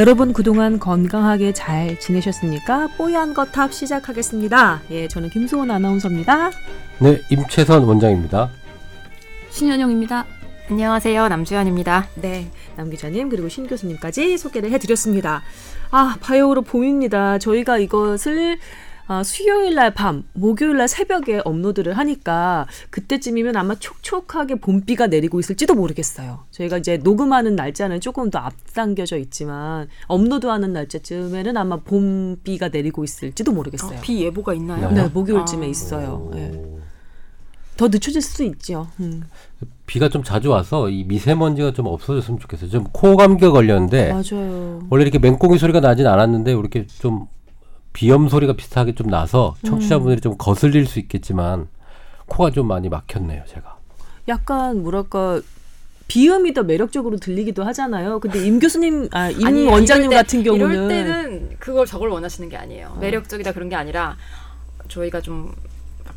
여러분 그동안 건강하게 잘 지내셨습니까? 뽀얀 거탑 시작하겠습니다. 예, 저는 김소은 아나운서입니다. 네, 임채선 원장입니다. 신현영입니다. 안녕하세요. 남주현입니다. 네, 남 기자님 그리고 신 교수님까지 소개를 해드렸습니다. 아, 바이오로 봄입니다. 저희가 이것을 아, 수요일 날 밤, 목요일 날 새벽에 업로드를 하니까 그때쯤이면 아마 촉촉하게 봄비가 내리고 있을지도 모르겠어요. 저희가 이제 녹음하는 날짜는 조금 더 앞당겨져 있지만 업로드하는 날짜쯤에는 아마 봄비가 내리고 있을지도 모르겠어요. 어, 비 예보가 있나요? 네, 목요일쯤에 아. 있어요. 예. 더 늦춰질 수도 있죠. 음. 비가 좀 자주 와서 이 미세먼지가 좀 없어졌으면 좋겠어요. 좀 코 감기가 걸렸는데 맞아요. 원래 이렇게 맹꽁이 소리가 나진 않았는데 이렇게 좀 비염 소리가 비슷하게 좀 나서 청취자분들이 좀 거슬릴 수 있겠지만 코가 좀 많이 막혔네요, 제가. 약간 뭐랄까 비음이 더 매력적으로 들리기도 하잖아요. 근데 임 교수님, 아, 임 아니, 원장님 때- 같은 경우는 이럴 때는 그걸 저걸 원하시는 게 아니에요. 매력적이다 그런 게 아니라 저희가 좀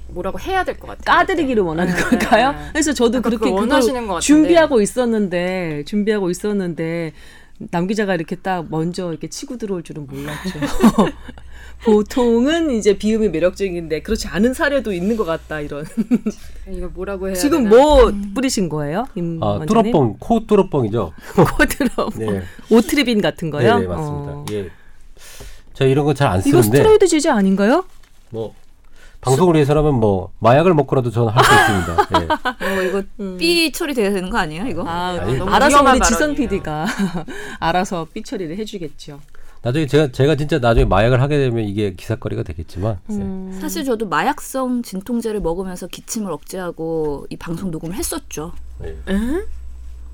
뭐라고 해야 될 것 같아요. 까드리기를 원하는 네, 걸까요? 네. 그래서 저도 그렇게 원하시는 것 같은데. 준비하고 있었는데 준비하고 있었는데 남 기자가 이렇게 딱 먼저 이렇게 치고 들어올 줄은 몰랐죠. 보통은 이제 비음이 매력적인데 그렇지 않은 사례도 있는 것 같다 이런. 이거 뭐라고 해야 지금 되나? 뭐 뿌리신 거예요, 임 아, 원장님? 뚫어뻥, 코 뚫어뻥이죠. 코드로 네. 오트리빈 같은 거요? 네, 네, 맞습니다. 어. 예. 저 이런 거 잘안 이거 쓰는데 스테로이드 제제 아닌가요? 뭐 방송을 위해서라면 뭐 마약을 먹고라도 저는 할 수 있습니다. 예. 어, 이거 삐 처리돼야 되는 거 아니에요, 이거? 아, 아니, 너무 알아서 우리 지선. PD가 알아서 삐 처리를 해주겠죠. 나중에 제가 제가 진짜 나중에 마약을 하게 되면 이게 기사거리가 되겠지만 네. 음. 사실 저도 마약성 진통제를 먹으면서 기침을 억제하고 이 방송 녹음을 했었죠. 예.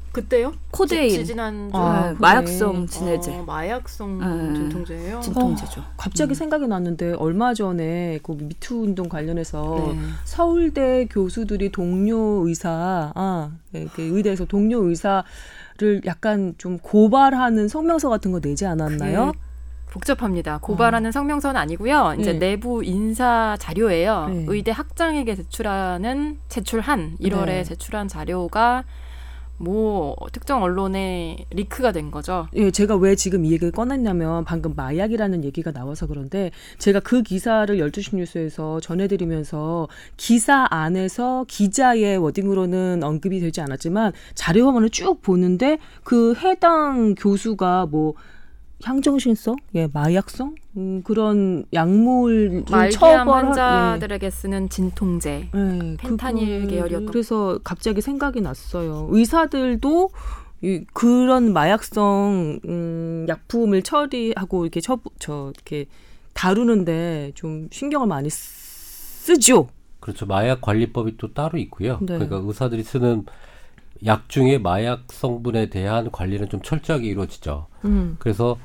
에? 그때요? 코데인. 지- 지난주 아, 네. 마약성 진해제. 어, 마약성 네. 진통제예요. 진통제죠. 갑자기 생각이 났는데 얼마 전에 그 미투 운동 관련해서 네. 서울대 교수들이 동료 의사, 아, 이렇게 의대에서 동료 의사를 약간 좀 고발하는 성명서 같은 거 내지 않았나요? 복잡합니다. 고발하는 성명서는 아니고요. 이제 네. 내부 인사 자료예요. 네. 의대 학장에게 제출하는 제출한 1월에 네. 제출한 자료가 뭐 특정 언론에 리크가 된 거죠. 예, 제가 왜 지금 이 얘기를 꺼냈냐면 방금 마약이라는 얘기가 나와서 그런데 제가 그 기사를 12시 뉴스에서 전해드리면서 기사 안에서 기자의 워딩으로는 언급이 되지 않았지만 자료 화면을 쭉 보는데 그 해당 교수가 뭐 향정신성, 예, 마약성 음, 그런 약물을 말기암 처벌 환자들에게 쓰는 진통제. 네, 펜타닐 그거를 계열이었던 그래서 갑자기 생각이 났어요. 의사들도 이, 그런 마약성 음, 약품을 처리하고 이렇게 처, 저 이렇게 다루는데 좀 신경을 많이 쓰죠. 그렇죠. 마약 관리법이 또 따로 있고요. 네. 그러니까 의사들이 쓰는 약 중에 마약 성분에 대한 관리는 좀 철저하게 이루어지죠. 음. 그래서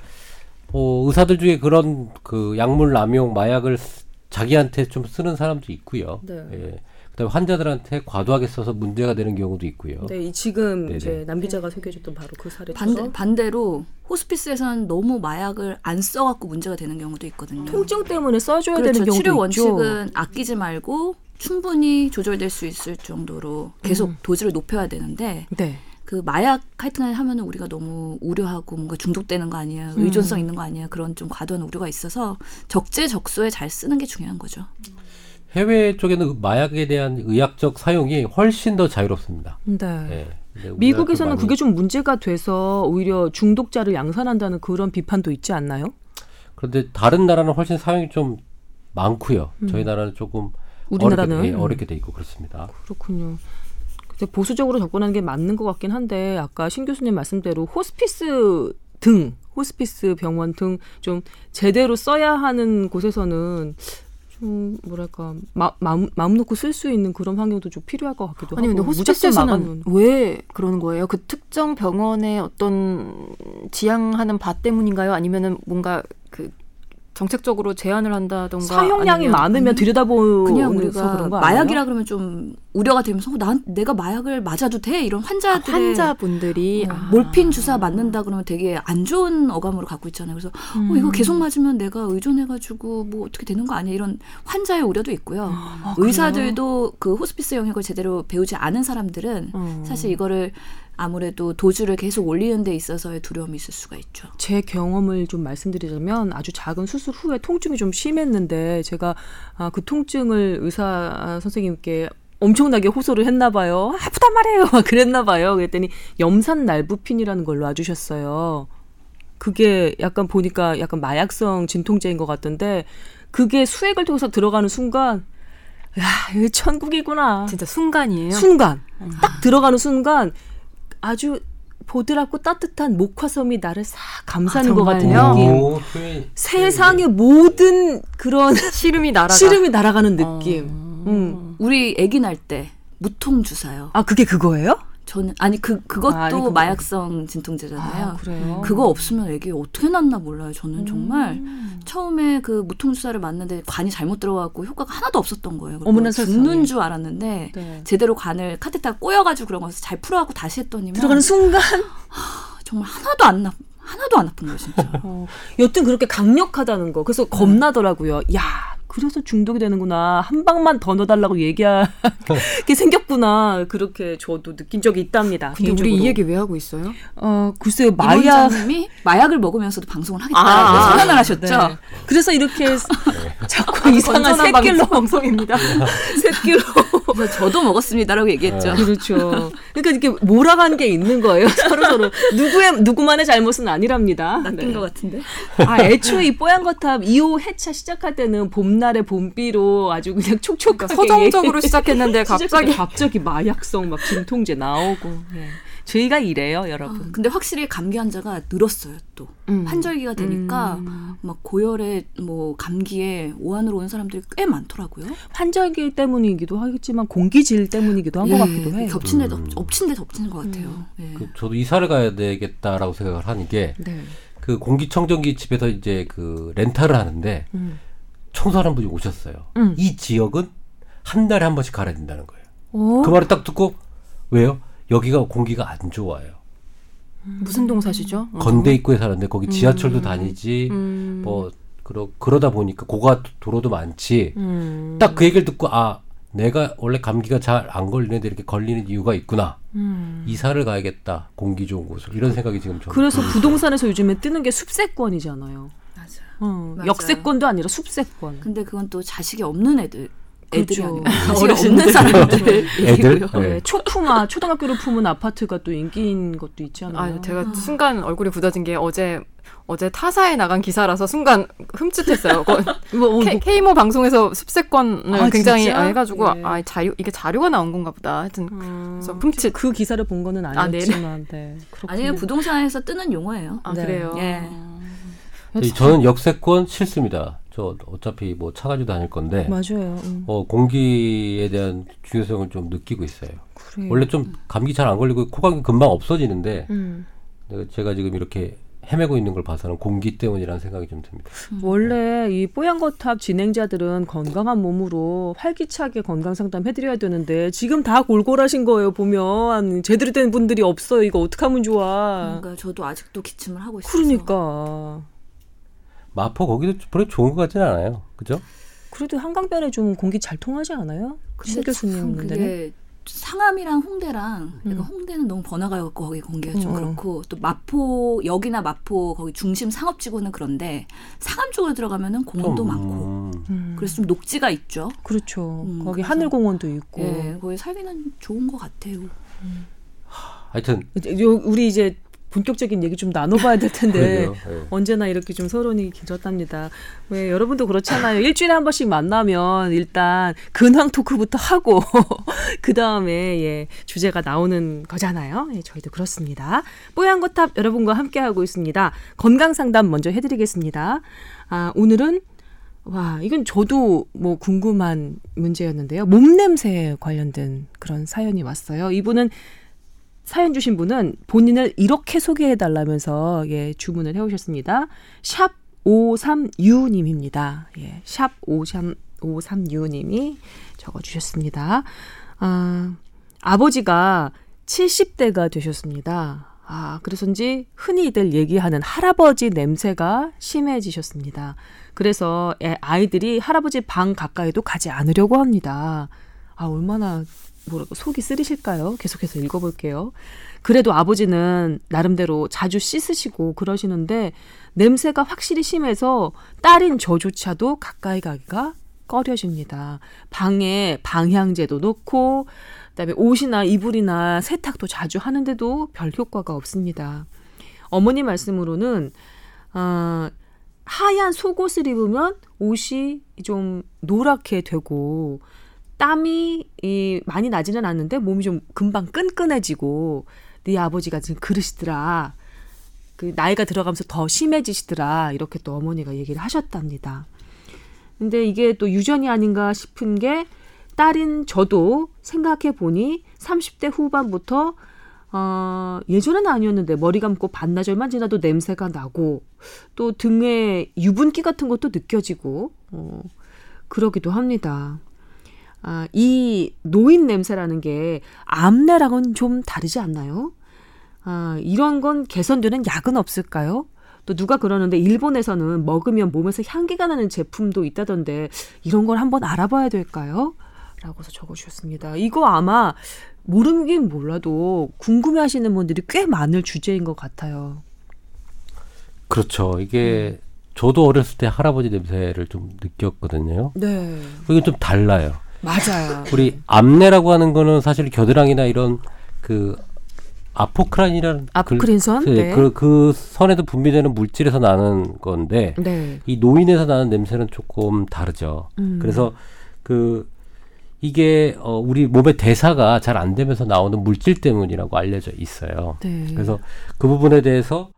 어, 의사들 중에 그런 그 약물 남용 마약을 쓰- 자기한테 좀 쓰는 사람도 있고요. 네. 예. 그다음에 환자들한테 과도하게 써서 문제가 되는 경우도 있고요. 네, 이 지금 네네. 이제 남 기자가 소개해줬던 바로 그 사례죠. 반대, 반대로 호스피스에서는 너무 마약을 안 써갖고 문제가 되는 경우도 있거든요. 통증 때문에 써줘야 그렇죠. 되는 경우도 치료 있죠. 원칙은 아끼지 말고 충분히 조절될 수 있을 정도로 계속 음. 도즈를 높여야 되는데 네. 그 마약 하여튼 하면은 우리가 너무 우려하고 뭔가 중독되는 거 아니야 음. 의존성 있는 거 아니야 그런 좀 과도한 우려가 있어서 적재적소에 잘 쓰는 게 중요한 거죠. 해외 쪽에는 마약에 대한 의학적 사용이 훨씬 더 자유롭습니다. 네. 우리나라 미국에서는 많이- 그게 좀 문제가 돼서 오히려 중독자를 양산한다는 그런 비판도 있지 않나요? 그런데 다른 나라는 훨씬 사용이 좀 많고요. 음. 저희 나라는 조금 우리나라는 어렵게, 예, 어렵게 돼 있고 그렇습니다. 그렇군요. 근데 보수적으로 접근하는 게 맞는 것 같긴 한데 아까 신 교수님 말씀대로 호스피스 등 호스피스 병원 등 좀 제대로 써야 하는 곳에서는 좀 뭐랄까 마, 마음, 마음 놓고 쓸 수 있는 그런 환경도 좀 필요할 것 같기도 아니 근데 하고 호스피스에서는 왜 그러는 거예요? 그 특정 병원의 어떤 지향하는 바 때문인가요? 아니면은 뭔가 그 정책적으로 제한을 한다던가 사용량이 많으면 들여다보는 그냥 그런 우리가 거 마약이라 아니에요? 그러면 좀 우려가 되면서 어, 난 내가 마약을 맞아도 돼 이런 아, 환자들의 환자분들이 어, 아. 몰핀 주사 맞는다 그러면 되게 안 좋은 어감으로 갖고 있잖아요. 그래서 음. 어, 이거 계속 맞으면 내가 의존해가지고 뭐 어떻게 되는 거 아니야 이런 환자의 우려도 있고요. 아, 의사들도 그 호스피스 영역을 제대로 배우지 않은 사람들은 어. 사실 이거를 아무래도 도주를 계속 올리는 데 있어서의 두려움이 있을 수가 있죠. 제 경험을 좀 말씀드리자면 아주 작은 수술 후에 통증이 좀 심했는데 제가 아, 그 통증을 의사 선생님께 엄청나게 호소를 했나 봐요. 아프단 말이에요. 막 그랬나 봐요. 그랬더니 염산 날부핀이라는 걸 놔주셨어요. 그게 약간 보니까 약간 마약성 진통제인 것 같던데 그게 수액을 통해서 들어가는 순간 야, 이거 천국이구나. 진짜 순간이에요. 순간 딱 들어가는 순간 아주 보드랍고 따뜻한 목화섬이 나를 싹 감싸는 아, 것 같은? 느낌. 오, 세상의 모든 그런 시름이 날아가. 시름이 날아가는 느낌. 어. 음. 우리 아기 날 때 무통 주사요. 아 그게 그거예요? 저는 아니 그 그것도 아, 아니. 마약성 진통제잖아요. 그래요. 그거 없으면 애기 어떻게 낳나 몰라요. 저는 음. 정말 처음에 그 무통 주사를 맞는데 관이 잘못 들어가고 효과가 하나도 없었던 거예요. 어머나 세상에. 죽는 줄 알았는데 네. 제대로 관을 카테타 꼬여가지고 그런 거서 잘 풀어갖고 다시 했더니만 들어가는 순간 정말 하나도 안 나, 하나도 안 아픈 거예요 진짜. 어, 여튼 그렇게 강력하다는 거. 그래서 겁나더라고요. 야, 그래서 중독이 되는구나. 한 방만 더 넣어달라고 얘기하게 생겼구나. 그렇게 저도 느낀 적이 있답니다. 근데 우리 개인적으로. 이 얘기 왜 하고 있어요? 어, 글쎄요, 이 마약. 원장님이 마약을 먹으면서도 방송을 하겠다 아, 고 아, 선언을 하셨죠. 네. 그래서 이렇게 자꾸 이상한 새끼로 방송입니다. 새끼로 저도 먹었습니다라고 얘기했죠. 그렇죠. 그러니까 이렇게 몰아가는 게 있는 거예요. 서로 서로 누구의 누구만의 잘못은 아니랍니다. 낚인 네. 것 같은데. 아, 애초에 이 뽀얀 거탑 2호 회차 시작할 때는 봄 날의 봄비로 아주 그냥 촉촉하게 그러니까 서정적으로 시작했는데 갑자기 갑자기 마약성 막 진통제 나오고 예. 저희가 이래요, 여러분. 근데 확실히 감기 환자가 늘었어요 또 음. 환절기가 되니까 막 고열에 뭐 감기에 오한으로 오는 사람들이 꽤 많더라고요. 환절기 때문이기도 하겠지만 공기질 때문이기도 한것 예, 같기도 해요. 겹친 데 음. 엎친 데 덮치는 것 같아요. 예. 그 저도 이사를 가야 되겠다라고 생각을 하는 게그 네. 공기청정기 집에서 이제 그 렌탈을 하는데 음. 청소하는 분이 오셨어요. 음. 이 지역은 한 달에 한 번씩 갈아야 된다는 거예요. 어? 그 말을 딱 듣고 왜요? 여기가 공기가 안 좋아요. 무슨 동사시죠? 어. 건대 입구에 사는데 거기 지하철도 다니지 음. 뭐 그러 그러다 보니까 고가 도로도 많지. 음. 딱그 얘기를 듣고 아 내가 원래 감기가 잘 안 걸리는데 이렇게 걸리는 이유가 있구나. 음. 이사를 가야겠다. 공기 좋은 곳으로 이런 생각이 지금 좀 그래서 부동산에서 요즘에 뜨는 게 숲세권이잖아요. 맞아요. 어, 맞아요. 역세권도 아니라 숲세권. 근데 그건 또 자식이 없는 애들 애들이 그렇죠. 아니고 자식이 어르신들. 없는 사람들 애들? 네. 네, 초품아 초등학교를 품은 아파트가 또 인기인 것도 있지 않아요? 아, 제가 순간 얼굴이 굳어진 게 어제 어제 타사에 나간 기사라서 순간 흠칫했어요. 거- 뭐, 뭐, K, K모 방송에서 습세권을 아, 굉장히 진짜? 해가지고 네. 아 자료 이게 자료가 나온 건가 보다. 하여튼 음, 그래서 흠칫. 그 기사를 본 거는 아. 아니었지만, 네. 그렇군요. 아니면 부동산에서 뜨는 용어예요. 아 네. 그래요. 예. 저는 역세권 싫습니다. 저 어차피 뭐 차 가지고 다닐 건데 맞아요. 음, 어, 공기에 대한 중요성을 좀 느끼고 있어요. 그래요. 원래 좀 감기 잘 안 걸리고 코감기 금방 없어지는데 음. 제가 지금 이렇게 헤매고 있는 걸 봐서는 공기 때문이라는 생각이 좀 듭니다. 원래 이 뽀얀 거탑 진행자들은 건강한 몸으로 활기차게 건강 상담 해드려야 되는데 지금 다 골골하신 거예요 보면 제대로 된 분들이 없어요 이거 어떡 하면 좋아 그러니까 저도 아직도 기침을 하고 있어요. 그러니까 마포 거기도 별로 좋은 것 같지는 않아요. 그죠? 그래도 한강변에 좀 공기 잘 통하지 않아요? 신 교수님 그게 상암이랑 홍대랑 음. 그러니까 홍대는 너무 번화가였고 거기 공기가 좀 음. 그렇고 또 마포 여기나 마포 거기 중심 상업지구는 그런데 상암 쪽으로 들어가면은 공원도 좀, 많고 음, 그래서 좀 녹지가 있죠. 그렇죠 음, 거기 그래서- 하늘공원도 있고 예, 거기 살기는 좋은 것 같아요. 하여튼 요- 우리 이제 본격적인 얘기 좀 나눠봐야 될 텐데. 예. 언제나 이렇게 좀 서론이 길었답니다. 왜 여러분도 그렇잖아요. 일주일에 한 번씩 만나면 일단 근황 토크부터 하고 그 다음에 예, 주제가 나오는 거잖아요. 예, 저희도 그렇습니다. 뽀얀 거탑 여러분과 함께 하고 있습니다. 건강 상담 먼저 해드리겠습니다. 아 오늘은 와 이건 저도 뭐 궁금한 문제였는데요. 몸 냄새에 관련된 그런 사연이 왔어요. 이분은 사연 주신 분은 본인을 이렇게 소개해 달라면서 예, 주문을 해 오셨습니다. 샵 53U 님입니다. 예, 샵 53U 님이 적어 주셨습니다. 아, 아버지가 70대가 되셨습니다. 아, 그래서인지 흔히들 얘기하는 할아버지 냄새가 심해지셨습니다. 그래서 애- 아이들이 할아버지 방 가까이도 가지 않으려고 합니다. 아, 얼마나 뭐라고 속이 쓰리실까요? 계속해서 읽어볼게요. 그래도 아버지는 나름대로 자주 씻으시고 그러시는데 냄새가 확실히 심해서 딸인 저조차도 가까이 가기가 꺼려집니다. 방에 방향제도 놓고 그다음에 옷이나 이불이나 세탁도 자주 하는데도 별 효과가 없습니다. 어머니 말씀으로는 어, 하얀 속옷을 입으면 옷이 좀 노랗게 되고 땀이 이 많이 나지는 않는데 몸이 좀 금방 끈끈해지고 네 아버지가 지금 그러시더라. 그 나이가 들어가면서 더 심해지시더라. 이렇게 또 어머니가 얘기를 하셨답니다. 근데 이게 또 유전이 아닌가 싶은 게 딸인 저도 생각해 보니 30대 후반부터 어, 예전에는 아니었는데 머리 감고 반나절만 지나도 냄새가 나고 또 등에 유분기 같은 것도 느껴지고 어, 그러기도 합니다. 아, 이 노인 냄새라는 게 암내랑은 좀 다르지 않나요? 아, 이런 건 개선되는 약은 없을까요? 또 누가 그러는데 일본에서는 먹으면 몸에서 향기가 나는 제품도 있다던데 이런 걸 한번 알아봐야 될까요? 라고서 적어주셨습니다. 이거 아마 모르긴 몰라도 궁금해하시는 분들이 꽤 많을 주제인 것 같아요. 그렇죠. 이게 저도 어렸을 때 할아버지 냄새를 좀 느꼈거든요. 네, 이게 좀 달라요. 맞아요. 우리 암내라고 하는 거는 사실 겨드랑이나 이런 그 아포크란이라는 아포크린선? 그, 네. 그, 그 선에도 분비되는 물질에서 나는 건데 네. 이 노인에서 나는 냄새는 조금 다르죠. 음. 그래서 그 이게 어 우리 몸의 대사가 잘 안 되면서 나오는 물질 때문이라고 알려져 있어요. 네. 그래서 그 부분에 대해서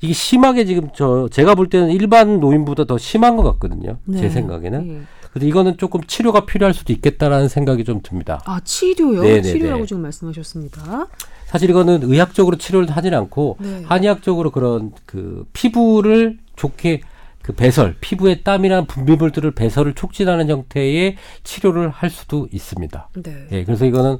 이게 심하게 지금 저 제가 볼 때는 일반 노인보다 더 심한 것 같거든요. 네. 제 생각에는. 네. 그래서 이거는 조금 치료가 필요할 수도 있겠다라는 생각이 좀 듭니다. 아 치료요? 네네네. 치료라고 지금 말씀하셨습니다. 사실 이거는 의학적으로 치료를 하진 않고 네. 한의학적으로 그런 그 피부를 좋게 그 배설, 피부의 땀이나 분비물들을 배설을 촉진하는 형태의 치료를 할 수도 있습니다. 네. 예, 그래서 이거는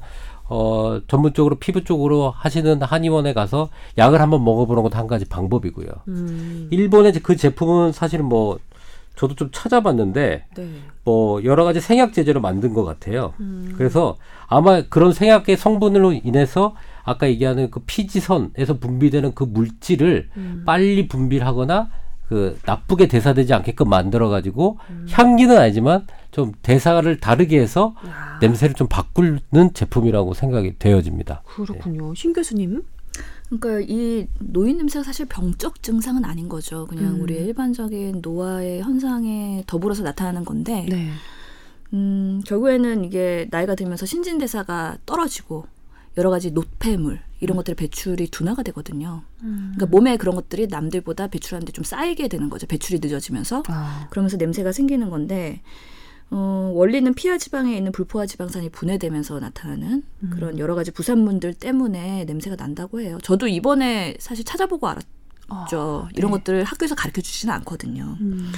어 전문적으로 피부 쪽으로 하시는 한의원에 가서 약을 한번 먹어보는 것도 한 가지 방법이고요. 음, 일본의 그 제품은 사실은 뭐 저도 좀 찾아봤는데 네. 뭐 여러 가지 생약 제제로 만든 것 같아요. 음. 그래서 아마 그런 생약의 성분으로 인해서 아까 얘기하는 그 피지선에서 분비되는 그 물질을 음. 빨리 분비하거나 그 나쁘게 대사되지 않게끔 만들어 가지고 음. 향기는 아니지만 좀 대사를 다르게 해서 아, 냄새를 좀 바꾸는 제품이라고 생각이 되어집니다. 그렇군요. 신 교수님. 그러니까 이 노인 냄새가 사실 병적 증상은 아닌 거죠. 그냥 음. 우리의 일반적인 노화의 현상에 더불어서 나타나는 건데, 네. 음, 결국에는 이게 나이가 들면서 신진대사가 떨어지고 여러 가지 노폐물 이런 것들의 배출이 둔화가 되거든요. 그러니까 몸에 그런 것들이 남들보다 배출하는데 좀 쌓이게 되는 거죠. 배출이 늦어지면서. 아, 그러면서 냄새가 생기는 건데 어, 원리는 피하 지방에 있는 불포화 지방산이 분해되면서 나타나는 음. 그런 여러 가지 부산물들 때문에 냄새가 난다고 해요. 저도 이번에 사실 찾아보고 알았죠. 아, 이런 네. 것들을 학교에서 가르쳐 주지는 않거든요. 음,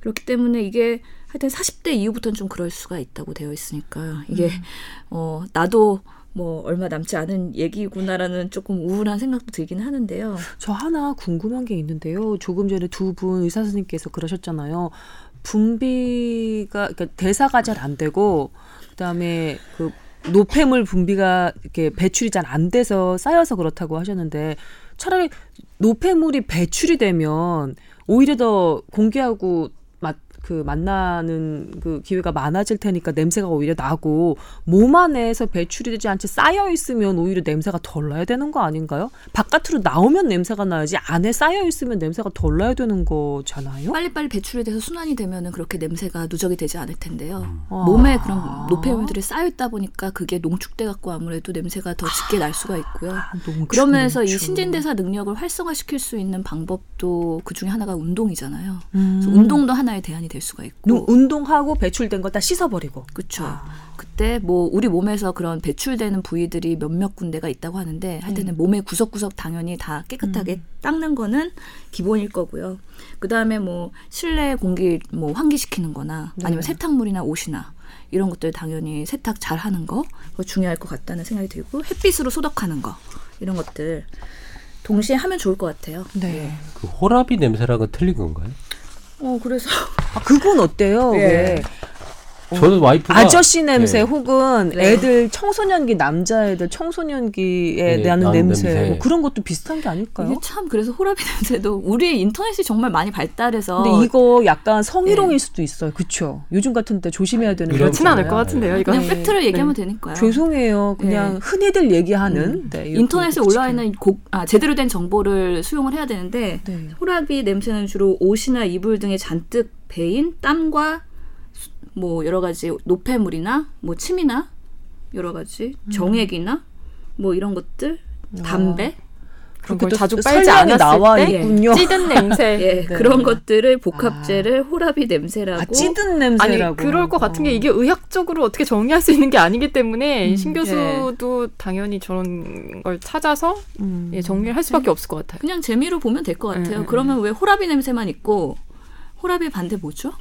그렇기 때문에 이게 하여튼 40대 이후부터는 좀 그럴 수가 있다고 되어 있으니까 이게 음. 어, 나도 뭐 얼마 남지 않은 얘기구나라는 조금 우울한 생각도 들긴 하는데요. 저 하나 궁금한 게 있는데요. 조금 전에 두 분 의사 선생님께서 그러셨잖아요. 분비가 그러니까 대사가 잘 안 되고 그다음에 그 노폐물 분비가 이렇게 배출이 잘 안 돼서 쌓여서 그렇다고 하셨는데 차라리 노폐물이 배출이 되면 오히려 더 공기하고 맛, 그 만나는 그 기회가 많아질 테니까 냄새가 오히려 나고 몸 안에서 배출이 되지 않지 쌓여 있으면 오히려 냄새가 덜 나야 되는 거 아닌가요? 바깥으로 나오면 냄새가 나야지 안에 쌓여 있으면 냄새가 덜 나야 되는 거잖아요. 빨리빨리 배출이 돼서 순환이 되면은 그렇게 냄새가 누적이 되지 않을 텐데요. 아. 몸에 그런 노폐물들이 쌓여 있다 보니까 그게 농축돼 갖고 아무래도 냄새가 더 짙게 날 수가 있고요. 아, 농축, 그러면서 이 농축. 신진대사 능력을 활성화시킬 수 있는 방법도 그 중에 하나가 운동이잖아요. 음. 운동도 하나의 대안이 될 수가 있고. 노- 운동하고 배출된 거 다 씻어버리고. 그렇죠. 아. 그때 뭐 우리 몸에서 그런 배출되는 부위들이 몇몇 군데가 있다고 하는데 할 음. 때는 몸의 구석구석 당연히 다 깨끗하게 닦는 거는 기본일 거고요. 그 다음에 뭐 실내 공기 뭐 환기시키는 거나 네. 아니면 세탁물이나 옷이나 이런 것들 당연히 세탁 잘 하는 거 그거 중요할 것 같다는 생각이 들고 햇빛으로 소독하는 거 이런 것들 동시에 하면 좋을 것 같아요. 네. 그 호라비 냄새랑은 틀린 건가요? 어 그래서 아, 그건 어때요? 예. 왜 저는 와이프가 아저씨 냄새 네. 혹은 네. 애들 청소년기 남자애들 청소년기에 네, 나는 나는 냄새, 냄새. 뭐 그런 것도 비슷한 게 아닐까요? 이게 참 그래서 호라비 냄새도 우리 인터넷이 정말 많이 발달해서 근데 이거 약간 성희롱일 네. 수도 있어요. 그렇죠? 요즘 같은 때 조심해야 되는 그렇진 거잖아요. 않을 것 같은데요. 이거 그냥 네. 팩트를 얘기하면 네. 되니까요. 죄송해요. 그냥 네. 흔히들 얘기하는 네, 이렇게 인터넷에. 올라와 있는 곡, 아, 제대로 된 정보를 수용을 해야 되는데 네. 호라비 냄새는 주로 옷이나 이불 등에 잔뜩 배인 땀과 수- 뭐 여러 가지 노폐물이나 뭐 침이나 여러 가지 음. 정액이나 뭐 이런 것들 담배 그런 걸또 자주 빨지 않았을 나와 때 있군요. 찌든 냄새. 예, 네. 그런 것들을 복합제를 호라비 냄새라고 아, 찌든 아니 냄새라고. 그럴 것 같은 게 어. 이게 의학적으로 어떻게 정리할 수 있는 게 아니기 때문에 음, 신 교수도 당연히 저런 걸 찾아서 음. 예, 정리를 할 수밖에 없을 것 같아요. 그냥 재미로 보면 될 것 같아요. 음, 음, 그러면 왜 호라비 냄새만 있고 호라비 반대 뭐죠?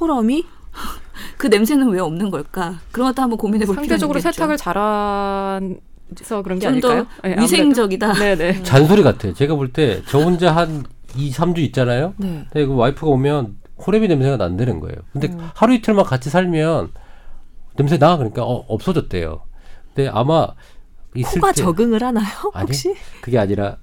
호럼이 그 냄새는 왜 없는 걸까? 그런 것도 한번 고민해 볼 필요가 상대적으로 있겠죠. 세탁을 잘해서 그런 게좀더 아닐까요? 예, 아무래도. 위생적이다. 네네. 잔소리 같아요. 제가 볼 때 저 혼자 한 2, 3주 있잖아요. 네. 근데 그 와이프가 오면 호레비 냄새가 난다는 거예요. 근데 음. 하루 이틀만 같이 살면 냄새 나 그러니까 어, 없어졌대요. 근데 아마 있을 코가 때 적응을 하나요? 아니 혹시? 그게 아니라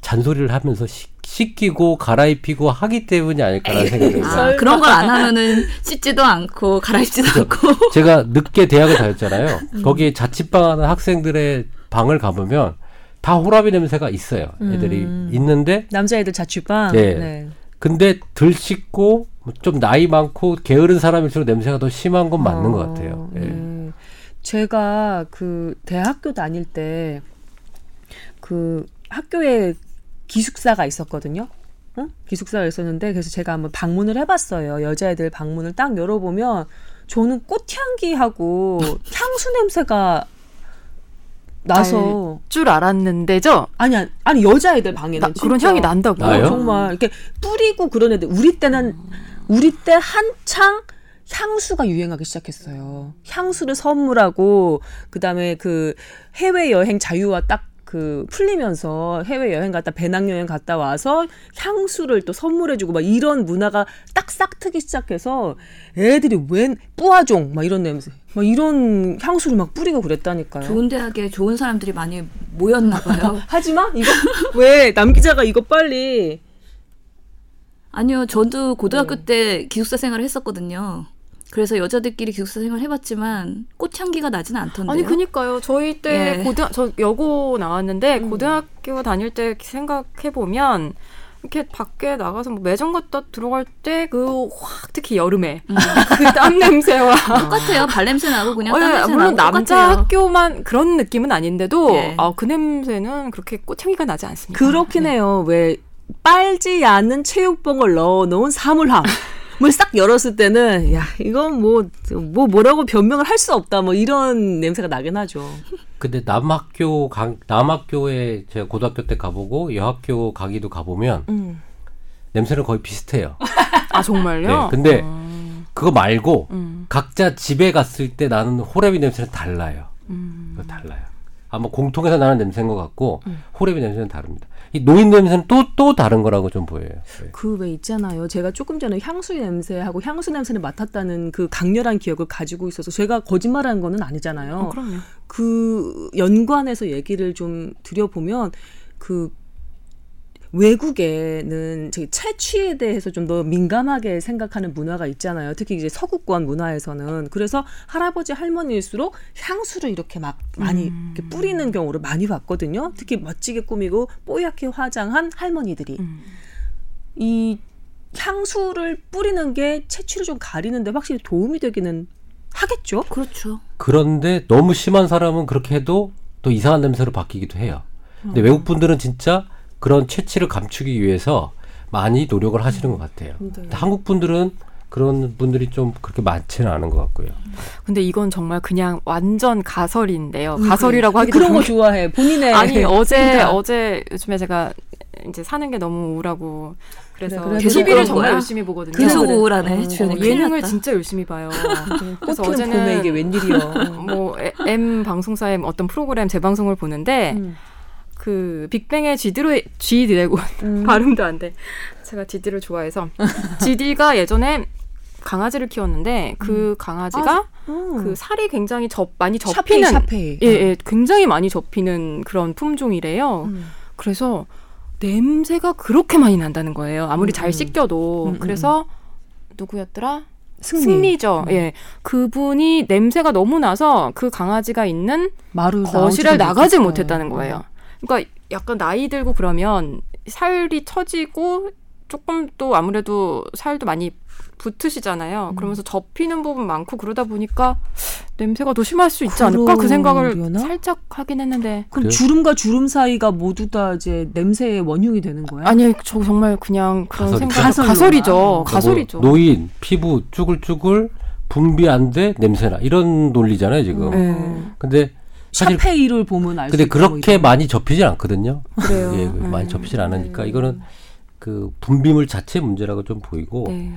잔소리를 하면서 씻, 씻기고 갈아입히고 하기 때문이 아닐까라는 생각이 들어요. 아, 그런 걸 안 하면은 씻지도 않고 갈아입지도 않고 제가 늦게 대학을 다녔잖아요. 음. 거기에 자취방 하는 학생들의 방을 가보면 다 호라비 냄새가 있어요. 애들이 음. 있는데 남자애들 자취방. 네. 근데 덜 씻고 좀 나이 많고 게으른 사람일수록 냄새가 더 심한 건 맞는 어, 것 같아요. 예. 네. 제가 그 대학교 다닐 때 그 학교에 기숙사가 있었거든요. 응? 기숙사가 있었는데 그래서 제가 한번 방문을 해봤어요. 여자애들 방문을 딱 열어보면 저는 꽃향기하고 향수 냄새가 나서 줄 알았는데죠. 아니 아니, 아니 여자애들 방에는 나, 그런. 향이 난다고요? 나요? 어, 정말 이렇게 뿌리고 그런 애들 우리 때는 우리 때 한창 향수가 유행하기 시작했어요. 향수를 선물하고 그다음에 그 해외 여행 자유와 딱 그 풀리면서 해외 여행 갔다 배낭 여행 갔다 와서 향수를 또 선물해주고 막 이런 문화가 딱싹 트기 시작해서 애들이 웬 뿌아종 막 이런 냄새 막 이런 향수를 막 뿌리고 그랬다니까요. 좋은 대학에 좋은 사람들이 많이 모였나 봐요. 하지만 이거 왜 남 기자가 이거 빨리 아니요, 저도 고등학교 네. 때 기숙사 생활을 했었거든요. 그래서 여자들끼리 기숙사 생활 해봤지만 꽃향기가 나지는 않던데요. 아니 그니까요. 저희 때 예. 고등 저 여고 나왔는데 음. 고등학교 다닐 때 생각해 보면 이렇게 밖에 나가서 뭐 매점 갔다 들어갈 때 그 확 특히 여름에 음. 그땀 냄새와 똑같아요. 발 냄새 나고 그냥 어, 땀 예, 냄새 물론 나고 남자 똑같아요. 학교만 그런 느낌은 아닌데도 예. 아, 그 냄새는 그렇게 꽃향기가 나지 않습니다. 그렇긴 해요. 왜 빨지 않은 체육봉을 넣어놓은 사물함. 을 싹 열었을 때는 야 이건 뭐뭐 뭐라고 변명을 할 수 없다 뭐 이런 냄새가 나긴 하죠. 근데 남학교 강, 남학교에 제가 고등학교 때 가보고 여학교 가기도 가보면 음. 냄새는 거의 비슷해요. 아 정말요? 네, 근데 음, 그거 말고 음, 각자 집에 갔을 때 나는 호레비 냄새는 달라요. 음. 달라요. 아마 공통해서 나는 냄새인 것 같고 음. 호레비 냄새는 다릅니다. 이 노인 냄새는 또 또 다른 거라고 좀 보여요. 네. 그왜 있잖아요. 제가 조금 전에 향수 냄새하고 향수 냄새를 맡았다는 그 강렬한 기억을 가지고 있어서 제가 거짓말하는 거는 아니잖아요. 어, 그럼요. 그 연관해서 얘기를 좀 드려보면 그 외국에는 저기 채취에 대해서 좀 더 민감하게 생각하는 문화가 있잖아요. 특히 이제 서구권 문화에서는 그래서 할아버지 할머니일수록 향수를 이렇게 막 많이 음. 이렇게 뿌리는 경우를 많이 봤거든요. 특히 멋지게 꾸미고 뽀얗게 화장한 할머니들이 음. 이 향수를 뿌리는 게 채취를 좀 가리는데 확실히 도움이 되기는 하겠죠. 그렇죠. 그런데 너무 심한 사람은 그렇게 해도 또 이상한 냄새로 바뀌기도 해요. 근데 음. 외국 분들은 진짜 그런 채취를 감추기 위해서 많이 노력을 하시는 것 같아요. 네. 근데 한국 분들은 그런 분들이 좀 그렇게 많지는 않은 것 같고요. 근데 이건 정말 그냥 완전 가설인데요. 가설이라고 하기도 그런 거 좀- 좋아해. 본인의 아니 어제 생각. 어제 요즘에 제가 이제 사는 게 너무 우울하고 그래서 그래, 그래. 계속 TV를 정말 거야? 열심히 보거든요. 계속 그래. 우울하네. 어, 주연이 어, 예능을 났다. 진짜 열심히 봐요. 그래서 어제는 봄에 이게 웬일이요. 뭐 에- M 방송사의 어떤 프로그램 재방송을 보는데 음. 그 빅뱅의 지드로 G 드래곤 음. 발음도 안 돼. 제가 지디를 좋아해서 지디가 예전에 강아지를 키웠는데 그 강아지가 음. 그 살이 굉장히 접 많이 샤페이 접히는 샤페이. 예, 예, 굉장히 많이 접히는 그런 품종이래요. 음. 그래서 냄새가 그렇게 많이 난다는 거예요. 아무리 음, 잘 음. 씻겨도. 음, 음, 그래서 누구였더라? 승리. 승리 죠. 음. 예. 그분이 냄새가 너무 나서 그 강아지가 있는 마루 거실을 나가지. 못했다는 거예요. 그러니까 약간 나이 들고 그러면 살이 처지고 조금 또 아무래도 살도 많이 붙으시잖아요. 음. 그러면서 접히는 부분 많고 그러다 보니까 냄새가 더 심할 수 있지 않을까 그 생각을 그러려나? 살짝 하긴 했는데 그럼 그래요? 주름과 주름 사이가 모두 다 이제 냄새의 원흉이 되는 거야? 아니 저 정말 그냥 그런 가설이죠. 생각 가설로나. 가설이죠 어, 가설이죠. 뭐 노인, 피부 쭈글쭈글, 분비 안 돼, 냄새나 이런 논리잖아요 지금. 네. 근데 사실 샤페이를 보면 알수 근데 있다, 그렇게 뭐. 많이 접히질 않거든요. 그래요. 예, 네. 많이 접히질 않으니까 이거는 그 분비물 자체 문제라고 좀 보이고 네.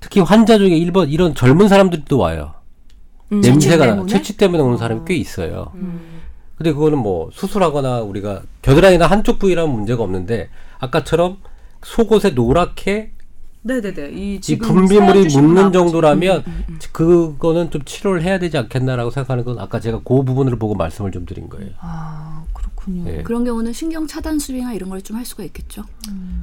특히 환자 중에 일본 이런 젊은 사람들이 또 와요. 음. 냄새가 때문에? 채취 때문에 오는 사람이 꽤 있어요. 음. 근데 그거는 뭐 수술하거나 우리가 겨드랑이나 한쪽 부위라면 문제가 없는데 아까처럼 속옷에 노랗게 네네네. 이이 지금 분비물이 묻는. 정도라면 음, 그거는 좀 치료를 해야 되지 않겠나라고 생각하는 건 아까 제가 그 부분을 보고 말씀을 좀 드린 거예요. 아 그렇군요. 예. 그런 경우는 신경 차단 수리나 이런 걸 좀 할 수가 있겠죠.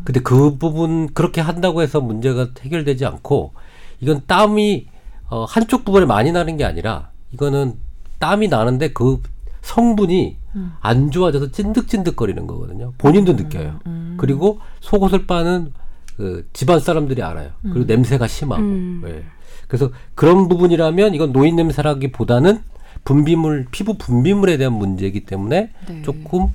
근데 그 부분 그렇게 한다고 해서 문제가 해결되지 않고 이건 땀이 어, 한쪽 부분에 많이 나는 게 아니라 이거는 땀이 나는데 그 성분이 음. 안 좋아져서 찐득찐득거리는 거거든요. 본인도 느껴요. 음. 그리고 속옷을 빠는 그 집안 사람들이 알아요. 그리고 냄새가 심하고. 음. 예. 그래서 그런 부분이라면 이건 노인 냄새라기보다는 분비물 피부 분비물에 대한 문제이기 때문에 네. 조금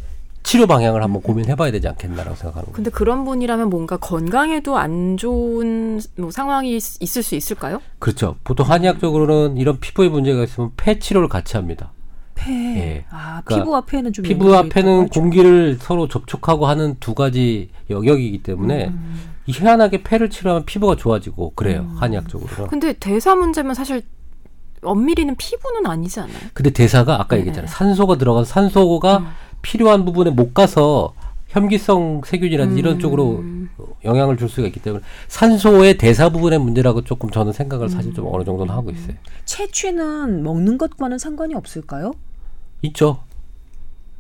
치료 방향을 한번 고민해봐야 되지 않겠나라고 생각하는 거예요. 근데 그런 분이라면 뭔가 건강에도 안 좋은 뭐 상황이 있- 있을 수 있을까요? 그렇죠. 보통 한의학적으로는 이런 피부에 문제가 있으면 폐 치료를 같이 합니다. 폐. 예. 아 그러니까 피부와 폐는 좀 피부 연결이 있다고 앞에는 하죠. 공기를 서로 접촉하고 하는 두 가지 영역이기 때문에 음. 이 희한하게 폐를 치료하면 피부가 좋아지고 그래요. 한의학적으로는. 근데 대사 문제면 사실 엄밀히는 피부는 아니지 않아요? 근데 대사가 아까 네. 얘기했잖아요. 산소가 들어가서 산소가 필요한 부분에 못 가서 현기성 세균이라든지 이런 쪽으로 영향을 줄 수가 있기 때문에 산소의 대사 부분의 문제라고 조금 저는 생각을 사실 좀 어느 정도는 하고 있어요. 채취는 먹는 것과는 상관이 없을까요? 있죠.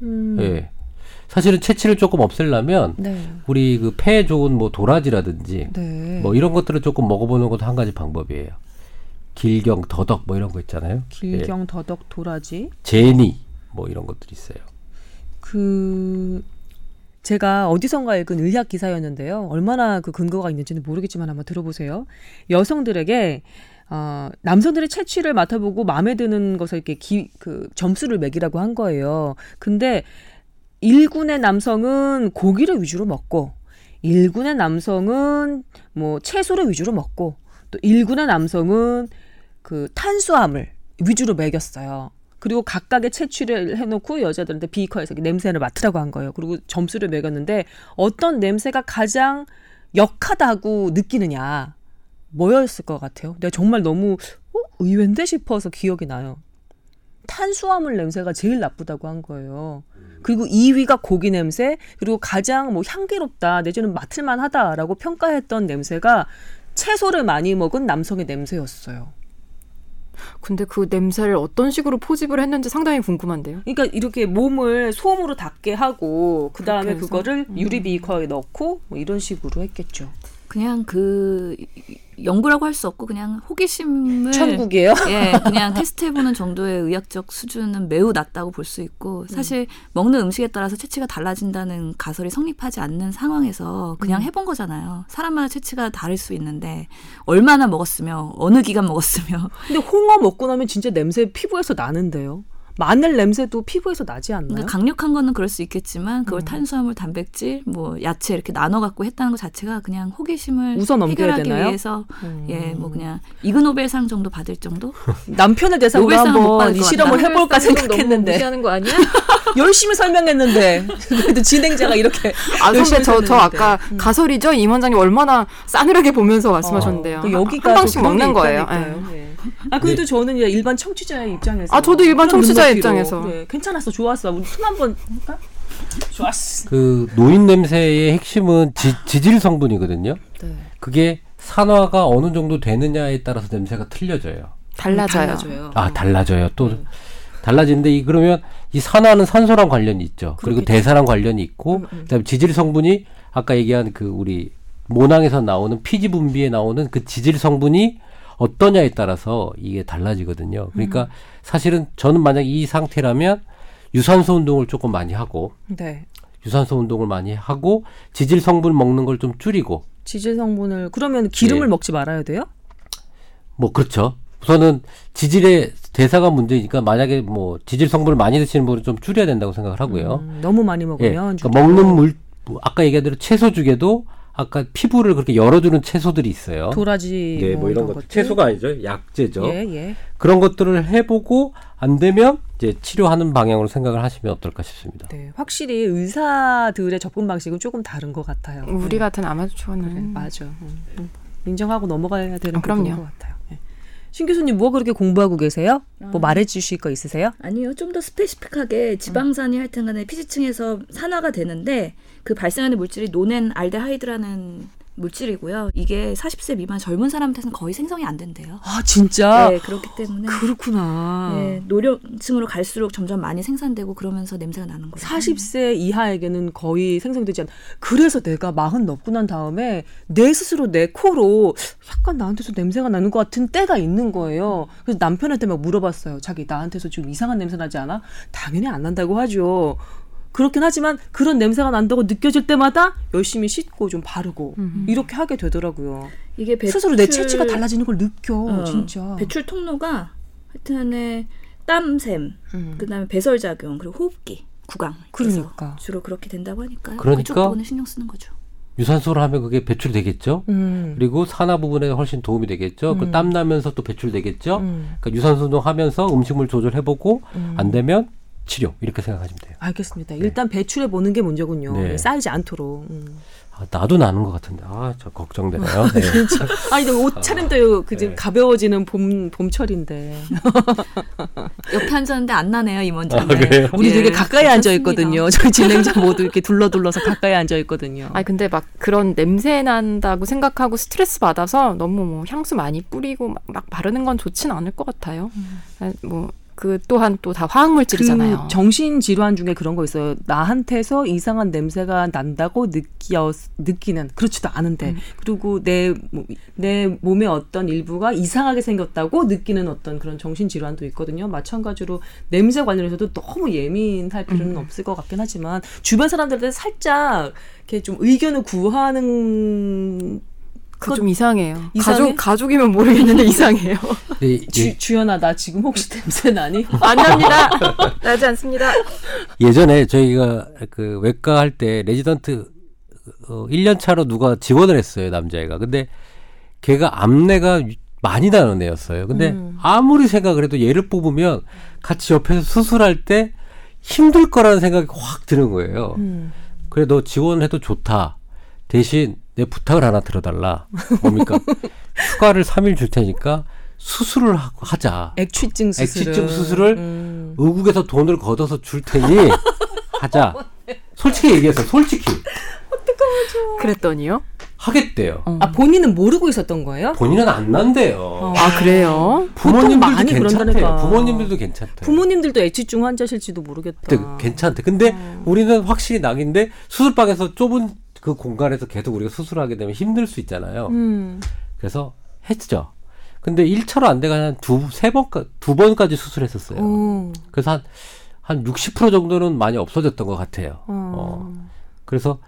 음. 예. 사실은 채취를 조금 없애려면 네. 우리 그 폐에 좋은 뭐 도라지라든지 네. 뭐 이런 것들을 조금 먹어보는 것도 한 가지 방법이에요. 길경, 더덕 뭐 이런 거 있잖아요. 길경, 예. 더덕, 도라지. 제니 뭐 이런 것들이 있어요. 그 제가 어디선가 읽은 의학 기사였는데요. 얼마나 그 근거가 있는지는 모르겠지만 한번 들어보세요. 여성들에게 어, 남성들의 채취를 맡아보고 마음에 드는 것을 이렇게 기, 그 점수를 매기라고 한 거예요. 근데 일군의 남성은 고기를 위주로 먹고 일군의 남성은 뭐 채소를 위주로 먹고 또 일군의 남성은 그 탄수화물 위주로 먹였어요. 그리고 각각의 채취를 해놓고 여자들한테 비커에서 냄새를 맡으라고 한 거예요. 그리고 점수를 매겼는데 어떤 냄새가 가장 역하다고 느끼느냐 뭐였을 것 같아요? 내가 정말 너무 어? 의외인데 싶어서 기억이 나요. 탄수화물 냄새가 제일 나쁘다고 한 거예요. 그리고 2위가 고기 냄새, 그리고 가장 뭐 향기롭다, 내지는 맡을만 하다라고 평가했던 냄새가 채소를 많이 먹은 남성의 냄새였어요. 근데 그 냄새를 어떤 식으로 포집을 했는지 상당히 궁금한데요. 그러니까 이렇게 몸을 소음으로 닿게 하고 그 다음에? 그거를 유리 비커에 넣고 뭐 이런 식으로 했겠죠. 그냥 그 연구라고 할 수 없고 그냥 호기심을 천국이에요. 예, 그냥 테스트해보는 정도의 의학적 수준은 매우 낮다고 볼 수 있고 사실 먹는 음식에 따라서 채취가 달라진다는 가설이 성립하지 않는 상황에서 그냥 해본 거잖아요. 사람마다 채취가 다를 수 있는데 얼마나 먹었으며 어느 기간 먹었으며 근데 홍어 먹고 나면 진짜 냄새 피부에서 나는데요. 마늘 냄새도 피부에서 나지 않나요? 그러니까 강력한 거는 그럴 수 있겠지만 그걸 탄수화물, 단백질, 뭐 야채 이렇게 나눠 갖고 했다는 것 자체가 그냥 호기심을 웃어 넘겨야 해결하기 되나요? 위해서 음. 예, 뭐 그냥 이그 노벨상 정도 받을 정도? 남편을 대상으로 한번 이것 실험을. 해 볼까 너무 생각했는데 무시하는 거 아니야? 열심히 설명했는데 그래도 진행자가 이렇게 아 선배 열심히 저. 아까 가설이죠 임 원장님 얼마나 싸늘하게 보면서 말씀하셨는데요. 어, 또 여기가 한 방씩 먹는 게 거예요. 예. 예. 아 그래도 저는 이제 일반 청취자의 입장에서 아, 저도 일반 청취자의 눈높이로. 입장에서. 그래, 괜찮았어 좋았어 우리 손 한번 할까? 좋았어 그 노인 냄새의 핵심은 지, 지질 성분이거든요. 네. 그게 산화가 어느 정도 되느냐에 따라서 냄새가 틀려져요. 달라져요. 달라져요. 아 달라져요. 또 음. 달라지는데 이 그러면 이 산화는 산소랑 관련이 있죠. 그리고. 대사랑 관련이 있고 음, 음. 그다음에 지질 성분이 아까 얘기한 그 우리 모낭에서 나오는 피지 분비에 나오는 그 지질 성분이 어떠냐에 따라서 이게 달라지거든요. 그러니까 음. 사실은 저는 만약 이 상태라면 유산소 운동을 조금 많이 하고 네. 유산소 운동을 많이 하고 지질 성분 먹는 걸 좀 줄이고 지질 성분을 그러면 기름을 예. 먹지 말아야 돼요? 뭐 그렇죠. 우선은 지질의 대사가 문제니까 만약에 뭐 지질 성분을 많이 드시는 분은 좀 줄여야 된다고 생각을 하고요. 음, 너무 많이 예. 먹으면 그러니까 먹는 물뭐 아까 얘기한 대로 채소 중에도 아까 피부를 그렇게 열어주는 채소들이 있어요. 도라지 네, 뭐 이런 것 것들. 채소가 아니죠. 약재죠. 예, 예. 그런 것들을 해보고 안 되면 이제 치료하는 방향으로 생각을 하시면 어떨까 싶습니다. 네, 확실히 의사들의 접근 방식은 조금 다른 것 같아요. 우리 네. 같은 아마추어는 맞아. 음, 음. 인정하고 넘어가야 되는 아, 그럼요. 것 같아요. 예. 신 교수님 뭐 그렇게 공부하고 계세요? 뭐 말해주실 거 있으세요? 아니요, 좀 더 스페시픽하게 지방산이 하여튼간에 피지층에서 산화가 되는데 그 발생하는 물질이 노넨 알데하이드라는 물질이고요. 이게 40세 미만 젊은 사람한테는 거의 생성이 안 된대요. 아 진짜 네, 그렇기 때문에 그렇구나. 네, 노령층으로 갈수록 점점 많이 생산되고 그러면서 냄새가 나는 거예요. 40세 이하에게는 거의 생성되지 않. 그래서 내가 마흔 넘고 난 다음에 내 스스로 내 코로 약간 나한테서 냄새가 나는 것 같은 때가 있는 거예요. 그래서 남편한테 막 물어봤어요. 자기 나한테서 지금 이상한 냄새 나지 않아? 당연히 안 난다고 하죠. 그렇긴 하지만 그런 냄새가 난다고 느껴질 때마다 열심히 씻고 좀 바르고 이렇게 하게 되더라고요. 이게 배출, 스스로 내 체취가 달라지는 걸 느껴 어, 진짜. 배출 통로가 하여튼간에 땀샘, 음. 그다음에 배설 작용 그리고 호흡기 구강 그러니까. 주로 그렇게 된다고 하니까요. 그러니까 그쪽 부분을 신경 쓰는 거죠. 유산소를 하면 그게 배출되겠죠. 음. 그리고 산화 부분에 훨씬 도움이 되겠죠. 그 음. 땀 나면서 또 배출되겠죠. 음. 그러니까 유산소 운동하면서 음식물 조절해보고 음. 안 되면 치료 이렇게 생각하시면 돼요. 알겠습니다. 일단 배출해 보는 게 문제군요. 네. 쌓이지 않도록. 음. 아, 나도 나는 것 같은데 아저 걱정되네요. 네. 아니 근데 옷 차림도 그좀 네. 가벼워지는 봄 봄철인데 옆에 앉았는데 안 나네요 이 먼지. 아, 그래요? 우리 예, 되게 가까이 앉아. 있거든요. 저희 진행자 모두 이렇게 둘러 둘러서 가까이 앉아 있거든요. 아니 근데 막 그런 냄새 난다고 생각하고 스트레스 받아서 너무 뭐 향수 많이 뿌리고 막, 막 바르는 건 좋지는 않을 것 같아요. 아, 뭐 그 또한 또 다 화학 물질이잖아요. 그 정신 질환 중에 그런 거 있어요. 나한테서 이상한 냄새가 난다고 느끼어 느끼는 그렇지도 않은데 그리고 내 내 몸의 어떤 일부가 이상하게 생겼다고 느끼는 어떤 그런 정신 질환도 있거든요. 마찬가지로 냄새 관련해서도 너무 예민할 필요는 없을 것 같긴 하지만 주변 사람들한테 살짝 이렇게 좀 의견을 구하는 그거 좀 이상해요. 이상해? 가족 가족이면 모르겠는데 이상해요. 이- 주, 주연아 나 지금 혹시 냄새 나니? 안 납니다. 나지 않습니다. 예전에 저희가 그 외과 할 때 레지던트 어, 1년 차로 누가 지원을 했어요, 남자애가. 근데 걔가 암내가 많이 나는 애였어요. 근데 아무리 생각을 해도 얘를 뽑으면 같이 옆에서 수술할 때 힘들 거라는 생각이 확 드는 거예요. 음. 그래 너 지원해도 좋다. 대신 내 부탁을 하나 들어달라. 뭡니까? 휴가를 3일 줄 테니까 수술을 하- 하자. 액취증 수술을. 액취증 수술을 음. 의국에서 돈을 걷어서 줄 테니 하자. 솔직히 얘기해서 솔직히 그랬더니요. 하겠대요. 아 본인은 모르고 있었던 거예요? 본인은 안 난대요. 아 그래요? 부모님들도 많이 괜찮대요. 부모님들도 괜찮대요. 부모님들도 액취증 환자실지도 모르겠다. 근데 괜찮대. 근데 우리는 확실히 낙인데 수술방에서 좁은 그 공간에서 계속 우리가 수술하게 되면 힘들 수 있잖아요. 음. 그래서 했죠. 근데 1차로 안 돼가 한 두, 세 번, 두 번까지 수술했었어요. 오. 그래서 한, 한 60% 정도는 많이 없어졌던 것 같아요. 어. 어. 그래서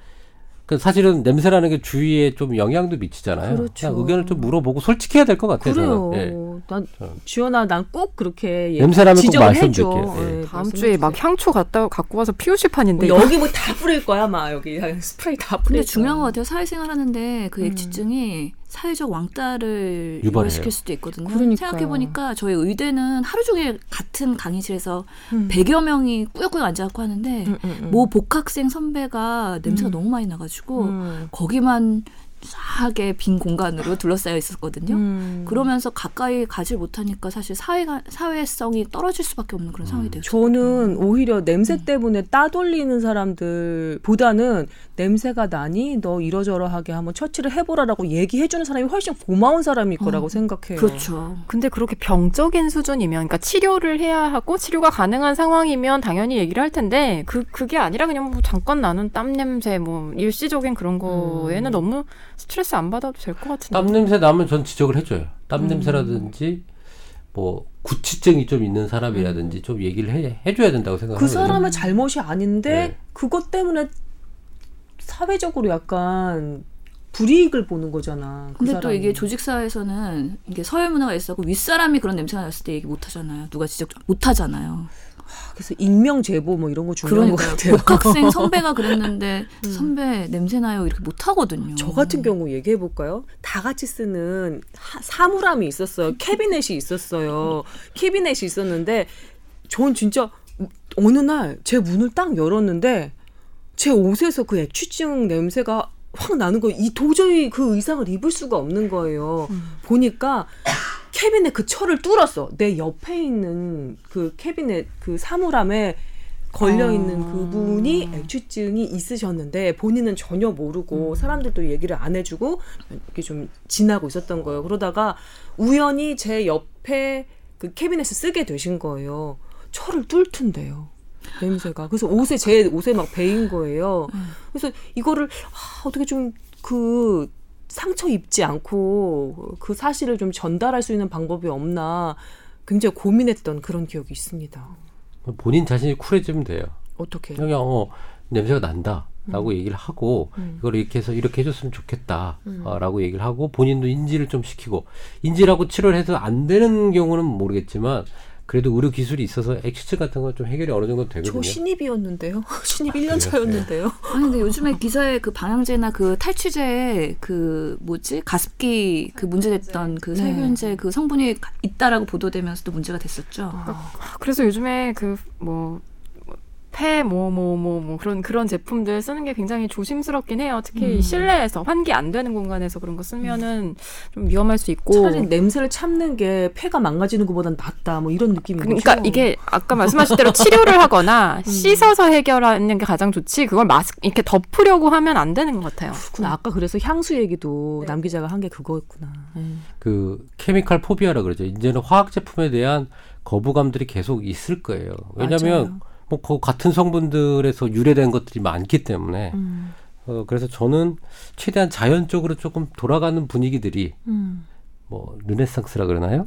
그 사실은 냄새라는 게 주위에 좀 영향도 미치잖아요. 그렇죠. 냥 의견을 좀 물어보고 솔직해야 될 것 같아요. 그래요. 저는. 예. 난. 주연아 난 꼭 그렇게 얘기- 냄새나면 꼭 말씀드릴게요. 예. 예, 다음 주에 막. 향초 갖다 갖고 와서 피우실 판인데 뭐 여기 뭐 다 뿌릴 거야 막 여기 스프레이 다 뿌릴 근데 거야. 중요한 것 같아요. 사회생활 하는데 그 음. 액취증이 사회적 왕따를 유발해요. 유발시킬 수도 있거든요. 그러니까요. 생각해 보니까 저희 의대는 하루 종일 같은 강의실에서 음. 100여 명이 꾸역꾸역 앉아갖고 하는데 음, 음, 음. 모 복학생 선배가 냄새가 음. 너무 많이 나가지고 음. 거기만 쫙하게 빈 공간으로 둘러싸여 있었거든요. 음. 그러면서 가까이 가지 못하니까 사실 사회가 사회성이 떨어질 수밖에 없는 그런 상황이 되었죠. 저는 오히려 냄새 음. 때문에 따돌리는 사람들보다는 냄새가 나니 너 이러저러하게 한번 처치를 해보라라고 얘기해주는 사람이 훨씬 고마운 사람일 거라고 생각해요. 그렇죠. 근데 그렇게 병적인 수준이면, 그러니까 치료를 해야 하고 치료가 가능한 상황이면 당연히 얘기를 할 텐데 그 그게 아니라 그냥 뭐 잠깐 나는 땀 냄새, 뭐 일시적인 그런 거에는 음. 너무 스트레스 안 받아도 될 것 같은데. 땀 냄새 나면 전 지적을 해줘요. 땀 음. 냄새라든지 뭐 구취증이 좀 있는 사람이라든지 좀 얘기를 해 해줘야 된다고 그 생각하거든요. 사람의 잘못이 아닌데 네. 그것 때문에 사회적으로 약간 불이익을 보는 거잖아. 그 근데 또 사람이. 이게 조직사에서는 이게 서열 문화가 있었고 윗사람이 그런 냄새가 났을 때 얘기 못 하잖아요. 누가 지적 못 하잖아요. 그래서 익명 제보 뭐 이런 거 중요한 것 그러니까요. 같아요. 복학생 선배가 그랬는데 선배 냄새 나요 이렇게 못 하거든요. 저 같은 경우 얘기해 볼까요? 다 같이 쓰는 하- 사물함이 있었어요. 캐비넷이 있었어요. 캐비넷이 있었는데 전 진짜 어느 날 제 문을 딱 열었는데 제 옷에서 그 액취증 냄새가 확 나는 거예요. 이 도저히 그 의상을 입을 수가 없는 거예요. 보니까 캐비넷 그 철을 뚫었어. 내 옆에 있는 그 캐비넷 그 사물함에 걸려 있는 아. 그분이 액취증이 있으셨는데 본인은 전혀 모르고 사람들도 얘기를 안 해주고 이렇게 좀 지나고 있었던 거예요. 그러다가 우연히 제 옆에 그 캐비넷을 쓰게 되신 거예요. 철을 뚫던데요. 냄새가. 그래서 옷에 제 옷에 막 배인 거예요. 그래서 이거를 아, 어떻게 좀그 상처 입지 않고 그 사실을 좀 전달할 수 있는 방법이 없나 굉장히 고민했던 그런 기억이 있습니다. 본인 자신이 쿨해지면 돼요. 어떻게? 그냥 어 냄새가 난다 라고 얘기를 하고 음. 이걸 이렇게 해서 이렇게 해줬으면 좋겠다라고 얘기를 하고 본인도 인지를 좀 시키고 인지라고 치료를 해서 안 되는 경우는 모르겠지만 그래도 의료 기술이 있어서 액시츠 같은 건 좀 해결이 어느 정도 되거든요. 저 신입이었는데요. 신입 1년 그래요? 차였는데요. 아니 근데 요즘에 기사에 그 방향제나 그 탈취제 그 뭐지 가습기 그 문제됐던 그 네. 살균제 그 성분이 가- 있다라고 보도되면서도 문제가 됐었죠. 그래서 요즘에 그 뭐 폐 뭐 뭐 뭐 뭐 그런 그런 제품들 쓰는 게 굉장히 조심스럽긴 해요. 특히 음. 실내에서 환기 안 되는 공간에서 그런 거 쓰면은 좀 위험할 수 있고. 차라리 냄새를 참는 게 폐가 망가지는 것보단 낫다. 뭐 이런 느낌인 그러니까 거죠. 이게 아까 말씀하신 대로 치료를 하거나 씻어서 해결하는 게 가장 좋지 그걸 마스 이렇게 덮으려고 하면 안 되는 것 같아요. 그렇구나. 아까 그래서 향수 얘기도 남 기자가 한 게 그거였구나. 예. 그 케미칼 포비아라 그러죠. 이제는 화학 제품에 대한 거부감들이 계속 있을 거예요. 왜냐하면 맞아요. 뭐 그 같은 성분들에서 유래된 것들이 많기 때문에 음, 어, 그래서 저는 최대한 자연적으로 조금 돌아가는 분위기들이 음. 뭐 르네상스라 그러나요?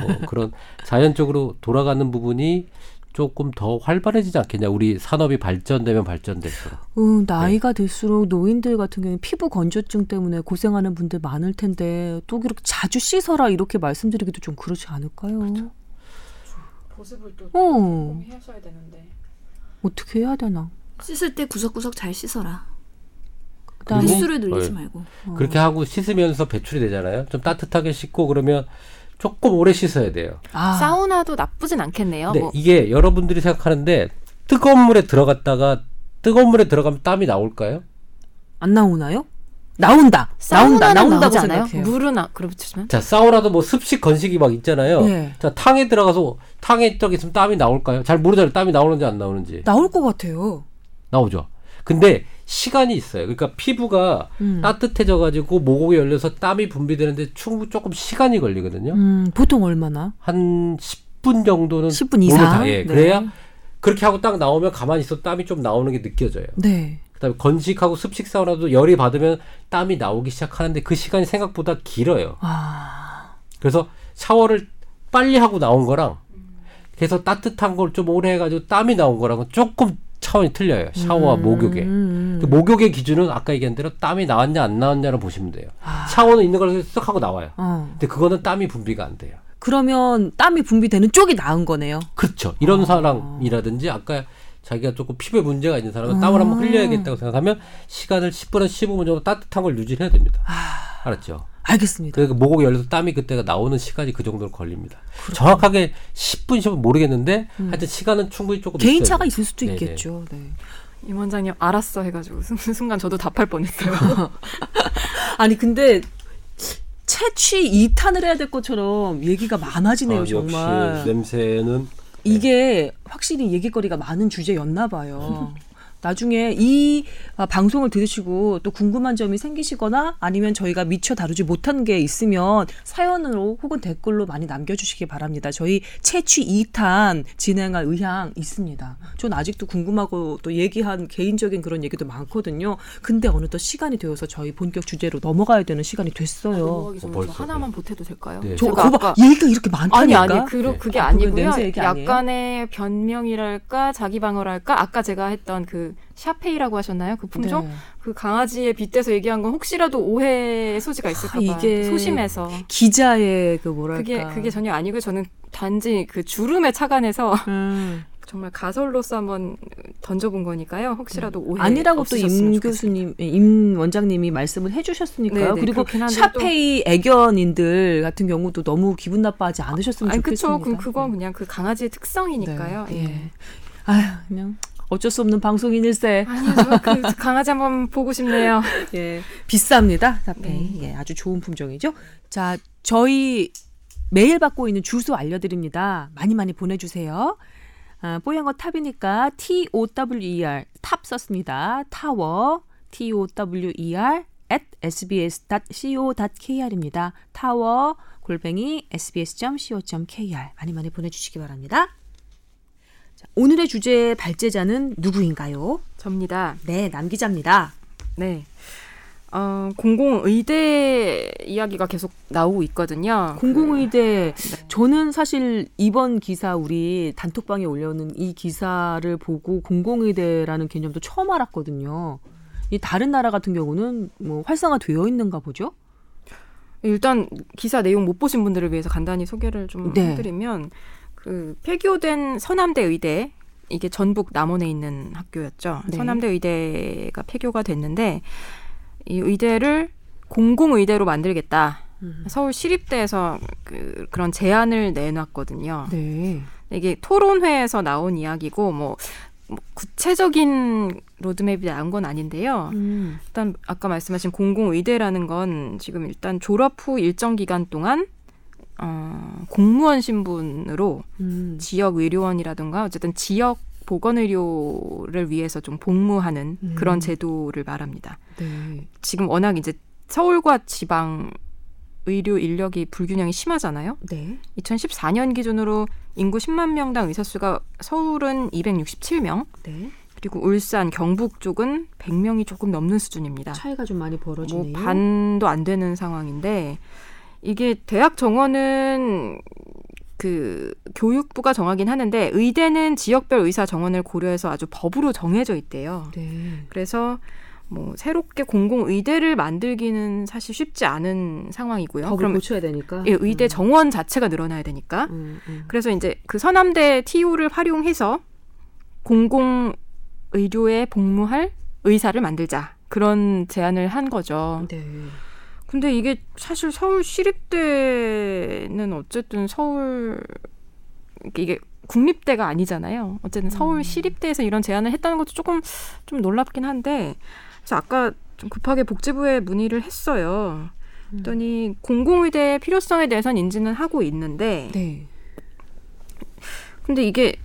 뭐 그런 자연적으로 돌아가는 부분이 조금 더 활발해지지 않겠냐? 우리 산업이 발전되면 발전될수록. 어, 나이가 들수록 노인들 같은 경우는 피부 건조증 때문에 고생하는 분들 많을 텐데 또 그렇게 자주 씻어라 이렇게 말씀드리기도 좀 그렇지 않을까요? 보습을 또 어, 하셔야 되는데. 어떻게 해야 되나? 씻을 때 구석구석 잘 씻어라. 횟수를 늘리지 네. 말고. 그렇게 하고 씻으면서 배출이 되잖아요. 좀 따뜻하게 씻고 그러면 조금 오래 씻어야 돼요. 아, 사우나도 나쁘진 않겠네요. 근데 뭐 이게 여러분들이 생각하는데 뜨거운 물에 들어갔다가 뜨거운 물에 들어가면 땀이 나올까요? 안 나오나요? 나온다. 나온다. 나온다고? 생각해요. 물은 아, 그렇지만 자, 사우나도 뭐 습식 건식이 막 있잖아요. 예. 자, 탕에 들어가서 탕에 저기 있으면 땀이 나올까요? 잘 모르잖아요. 땀이 나오는지 안 나오는지. 나올 것 같아요. 나오죠. 근데 시간이 있어요. 그러니까 피부가 음. 따뜻해져 가지고 모공이 열려서 땀이 분비되는데 충분 조금 시간이 걸리거든요. 음, 보통 얼마나? 한 10분 정도는 10분 몸을 이상. 다- 예. 네. 그래야 그렇게 하고 딱 나오면 가만히 있어 땀이 좀 나오는 게 느껴져요. 네. 그다음에 건식하고 습식 사우나도 열이 받으면 땀이 나오기 시작하는데 그 시간이 생각보다 길어요. 아, 그래서 샤워를 빨리 하고 나온 거랑 그래서 따뜻한 걸 좀 오래 해가지고 땀이 나온 거랑은 조금 차원이 틀려요. 샤워와 목욕에. 음, 그 목욕의 기준은 아까 얘기한 대로 땀이 나왔냐 안 나왔냐를 보시면 돼요. 샤워는 있는 걸 쓱 하고 나와요. 어. 근데 그거는 땀이 분비가 안 돼요. 그러면 땀이 분비되는 쪽이 나은 거네요. 그렇죠. 이런 사람이라든지 아까 자기가 조금 피부에 문제가 있는 사람은 아. 땀을 한번 흘려야겠다고 생각하면 시간을 10분에서 15분 정도 따뜻한 걸 유지를 해야 됩니다. 알았죠? 알겠습니다. 그러니까 목욕이 열려서 땀이 그때가 나오는 시간이 그 정도로 걸립니다. 정확하게 10분, 10분 모르겠는데 하여튼 시간은 충분히 조금 개인 있어요. 차가 있을 수도 네네. 있겠죠. 네. 임 원장님 알았어 해가지고 순- 순간 저도 답할 뻔했어요. 아니 근데 채취 2탄을 해야 될 것처럼 얘기가 많아지네요 아, 정말. 역시 냄새는 이게 확실히 얘기거리가 많은 주제였나 봐요. 나중에 이 아, 방송을 들으시고 또 궁금한 점이 생기시거나 아니면 저희가 미처 다루지 못한 게 있으면 사연으로 혹은 댓글로 많이 남겨주시기 바랍니다. 저희 채취 2탄 진행할 의향 있습니다. 전 아직도 궁금하고 또 얘기한 개인적인 그런 얘기도 많거든요. 근데 어느덧 시간이 되어서 저희 본격 주제로 넘어가야 되는 시간이 됐어요. 저 벌써, 하나만 보태도 될까요? 네. 저 제가 그거 아까 봐. 얘기가 이렇게 많다니까. 아니 아니 그, 네. 그게 아, 그건 아니고요. 약간의 변명이랄까 자기 방어랄까 아까 제가 했던 그 샤페이라고 하셨나요? 그 품종 네. 그 강아지에 빗대서 얘기한 건 혹시라도 오해의 소지가 있을까 봐 아, 이게 소심해서 기자의 그 뭐랄까. 그게 그게 전혀 아니고요. 저는 단지 그 주름에 착안해서 음. 정말 가설로서 한번 던져본 거니까요. 혹시라도 오해 아니라고 또 임. 교수님, 임 원장님이 말씀을 해주셨으니까요. 네네, 그리고 그렇긴 한데 샤페이 애견인들 같은 경우도 너무 기분 나빠하지 않으셨으면 아니 좋겠습니다. 그쵸. 그럼 그건 그냥 그 강아지의 특성이니까요. 네. 예. 예. 아휴, 그냥 어쩔 수 없는 방송인일세. 아니요, 저그 강아지 한번 보고 싶네요. 예, 비쌉니다. 샤페이. 네. 예, 아주 좋은 품종이죠. 자, 저희 매일 받고 있는 주소 알려드립니다. 많이 많이 보내주세요. 아, 하얀 거탑이니까 T O W E R 탑 썼습니다. 타워 T O W E R at sbs.co.kr입니다. 타워 골뱅이 sbs.co.kr 많이 많이 보내주시기 바랍니다. 자, 오늘의 주제 발제자는 누구인가요? 접니다. 네, 남 기자입니다. 네. 어, 공공의대 이야기가 계속 나오고 있거든요. 공공의대 저는 사실 이번 기사 우리 단톡방에 올려놓은 이 기사를 보고 공공의대라는 개념도 처음 알았거든요. 이 다른 나라 같은 경우는 뭐 활성화되어 있는가 보죠? 일단 기사 내용 못 보신 분들을 위해서 간단히 소개를 좀 네. 해드리면 그 폐교된 서남대 의대 이게 전북 남원에 있는 학교였죠. 네. 서남대 의대가 폐교가 됐는데 이 의대를 공공 의대로 만들겠다. 음. 서울 시립대에서 그, 그런 제안을 내놨거든요. 네. 이게 토론회에서 나온 이야기고 뭐, 뭐 구체적인 로드맵이 나온 건 아닌데요. 음. 일단 아까 말씀하신 공공의대라는 건 지금 일단 졸업 후 일정 기간 동안 어, 공무원 신분으로 음. 지역 의료원이라든가 어쨌든 지역 보건의료를 위해서 좀 복무하는 음. 그런 제도를 말합니다. 네. 지금 워낙 이제 서울과 지방 의료 인력이 불균형이 심하잖아요. 네. 2014년 기준으로 인구 10만 명당 의사 수가 서울은 267명, 네. 그리고 울산, 경북 쪽은 100명이 조금 넘는 수준입니다. 차이가 좀 많이 뭐 벌어지네요. 반도 안 되는 상황인데 이게 대학 정원은 그 교육부가 정하긴 하는데 의대는 지역별 의사 정원을 고려해서 아주 법으로 정해져 있대요. 네. 그래서 뭐 새롭게 공공 의대를 만들기는 사실 쉽지 않은 상황이고요. 법을 그럼 고쳐야 되니까. 예, 의대 음. 정원 자체가 늘어나야 되니까. 음, 음. 그래서 이제 그 서남대 TO를 활용해서 공공 의료에 복무할 의사를 만들자. 그런 제안을 한 거죠. 네. 근데 이게 사실 서울 시립대는 어쨌든 서울 이게 국립대가 아니잖아요. 어쨌든 서울 시립대에서 이런 제안을 했다는 것도 조금 좀 놀랍긴 한데 그래서 아까 좀 급하게 복지부에 문의를 했어요. 그랬더니 공공의대의 필요성에 대해서는 인지는 하고 있는데 네. 근데 이게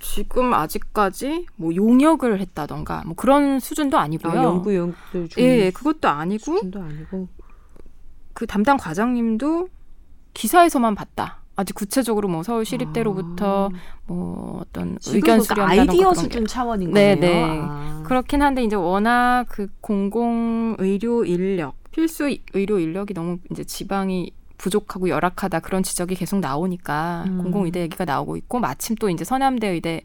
지금 아직까지 뭐 용역을 했다던가 뭐 그런 수준도 아니고요. 아, 연구 연구들 중 예, 그것도 아니고 수준도 아니고. 그 담당 과장님도 기사에서만 봤다. 아직 구체적으로 뭐 서울 시립대로부터 뭐 어떤 의견 아. 수렴 아이디어 수준 차원인 네, 거네요. 네. 아. 그렇긴 한데 이제 워낙 그 공공 의료 인력 필수 의료 인력이 너무 이제 지방이 부족하고 열악하다 그런 지적이 계속 나오니까 음. 공공의대 얘기가 나오고 있고 마침 또 이제 서남대 의대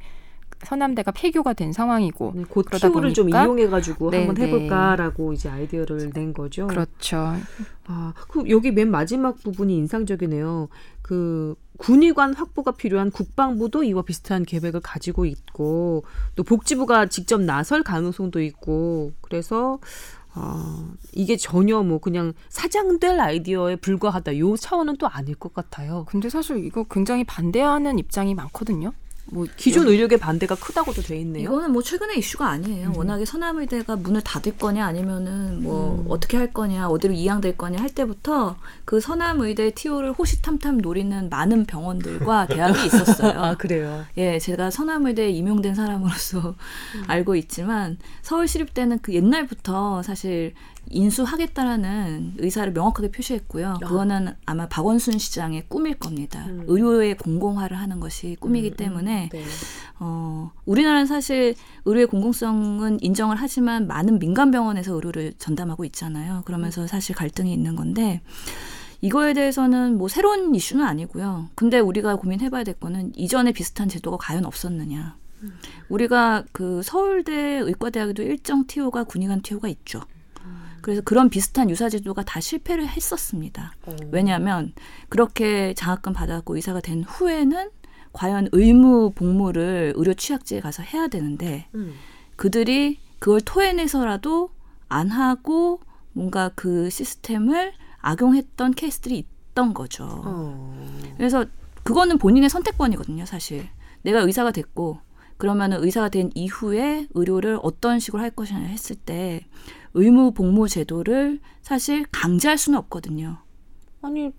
서남대가 폐교가 된 상황이고 네, 그 그러다 티오를 좀 보니까 이용해가지고 네, 한번 네. 해볼까라고 이제 아이디어를 낸 거죠. 그렇죠. 아, 그 여기 맨 마지막 부분이 인상적이네요. 그 군의관 확보가 필요한 국방부도 이와 비슷한 계획을 가지고 있고 또 복지부가 직접 나설 가능성도 있고 그래서 어, 이게 전혀 뭐 그냥 사장될 아이디어에 불과하다. 요 차원은 또 아닐 것 같아요. 근데 사실 이거 굉장히 반대하는 입장이 많거든요. 뭐 기존 의료계 반대가 크다고도 돼 있네요. 이거는 뭐 최근의 이슈가 아니에요. 음. 워낙에 서남의대가 문을 닫을 거냐 아니면은 뭐 음. 어떻게 할 거냐 어디로 이양될 거냐 할 때부터 그 서남의대 TO를 호시탐탐 노리는 많은 병원들과 대학이 있었어요. 아 그래요. 예, 제가 서남의대에 임용된 사람으로서 음. 알고 있지만 서울시립대는 그 옛날부터 사실 인수하겠다라는 의사를 명확하게 표시했고요. 아. 그거는 아마 박원순 시장의 꿈일 겁니다. 음. 의료의 공공화를 하는 것이 꿈이기 음, 음. 때문에 네. 어, 우리나라는 사실 의료의 공공성은 인정을 하지만 많은 민간 병원에서 의료를 전담하고 있잖아요. 그러면서 사실 갈등이 있는 건데 이거에 대해서는 뭐 새로운 이슈는 아니고요. 근데 우리가 고민해봐야 될 거는 이전에 비슷한 제도가 과연 없었느냐. 우리가 그 서울대 의과대학에도 일정 TO가 군의관 TO가 있죠. 그래서 그런 비슷한 유사 제도가 다 실패를 했었습니다. 어. 왜냐하면 그렇게 장학금 받았고 의사가 된 후에는 과연 의무 복무를 의료 취약지에 가서 해야 되는데 음. 그들이 그걸 토해내서라도 안 하고 뭔가 그 시스템을 악용했던 케이스들이 있던 거죠. 어. 그래서 그거는 본인의 선택권이거든요, 사실. 내가 의사가 됐고 그러면은 의사가 된 이후에 의료를 어떤 식으로 할 것이냐 했을 때 의무 복무 제도를 사실 강제할 수는 없거든요. 아니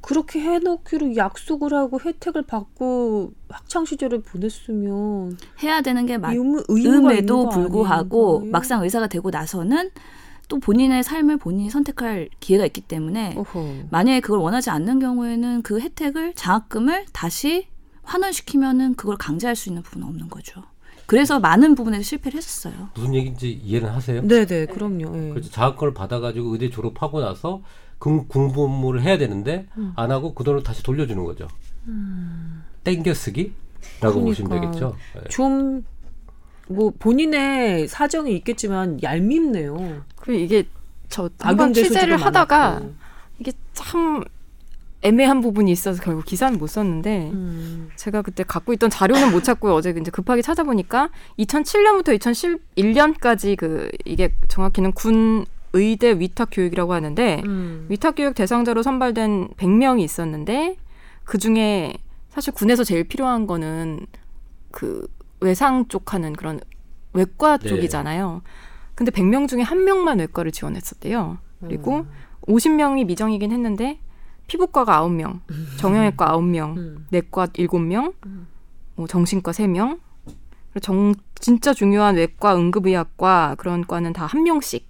그렇게 해놓기로 약속을 하고 혜택을 받고 학창 시절을 보냈으면 해야 되는 게 맞, 의무, 거 불구하고 아닌가요? 막상 의사가 되고 나서는 또 본인의 삶을 본인이 선택할 기회가 있기 때문에 어허. 만약에 그걸 원하지 않는 경우에는 그 혜택을 장학금을 다시 환원시키면은 그걸 강제할 수 있는 부분은 없는 거죠. 그래서 많은 부분에서 실패를 했었어요. 무슨 얘기인지 이해는 하세요? 네네 그럼요. 예. 그래서 장학금을 받아가지고 의대 졸업하고 나서 공, 공부를 해야 되는데 음. 안 하고 그 돈을 다시 돌려주는 거죠. 땡겨쓰기라고 보시면 그러니까. 되겠죠. 예. 좀뭐 본인의 사정이 있겠지만 얄밉네요. 그 이게 저 한번 취재를 하다가 많았고. 이게 참 애매한 부분이 있어서 결국 기사는 못 썼는데 음. 제가 그때 갖고 있던 자료는 못 찾고요. 어제 이제 급하게 찾아보니까 2007년부터 2011년까지 그 이게 정확히는 군 의대 위탁 교육이라고 하는데 음. 위탁 교육 대상자로 선발된 100명이 있었는데 그 중에 사실 군에서 제일 필요한 거는 그 외상 쪽 하는 그런 외과 네. 쪽이잖아요. 근데 100명 중에 한 명만 외과를 지원했었대요. 그리고 음. 50명이 미정이긴 했는데 피부과가 9명, 정형외과 9명, 음. 내과 7명, 음. 뭐 정신과 3명, 그리고 정, 진짜 중요한 외과, 응급의학과 그런 과는 다 한 명씩.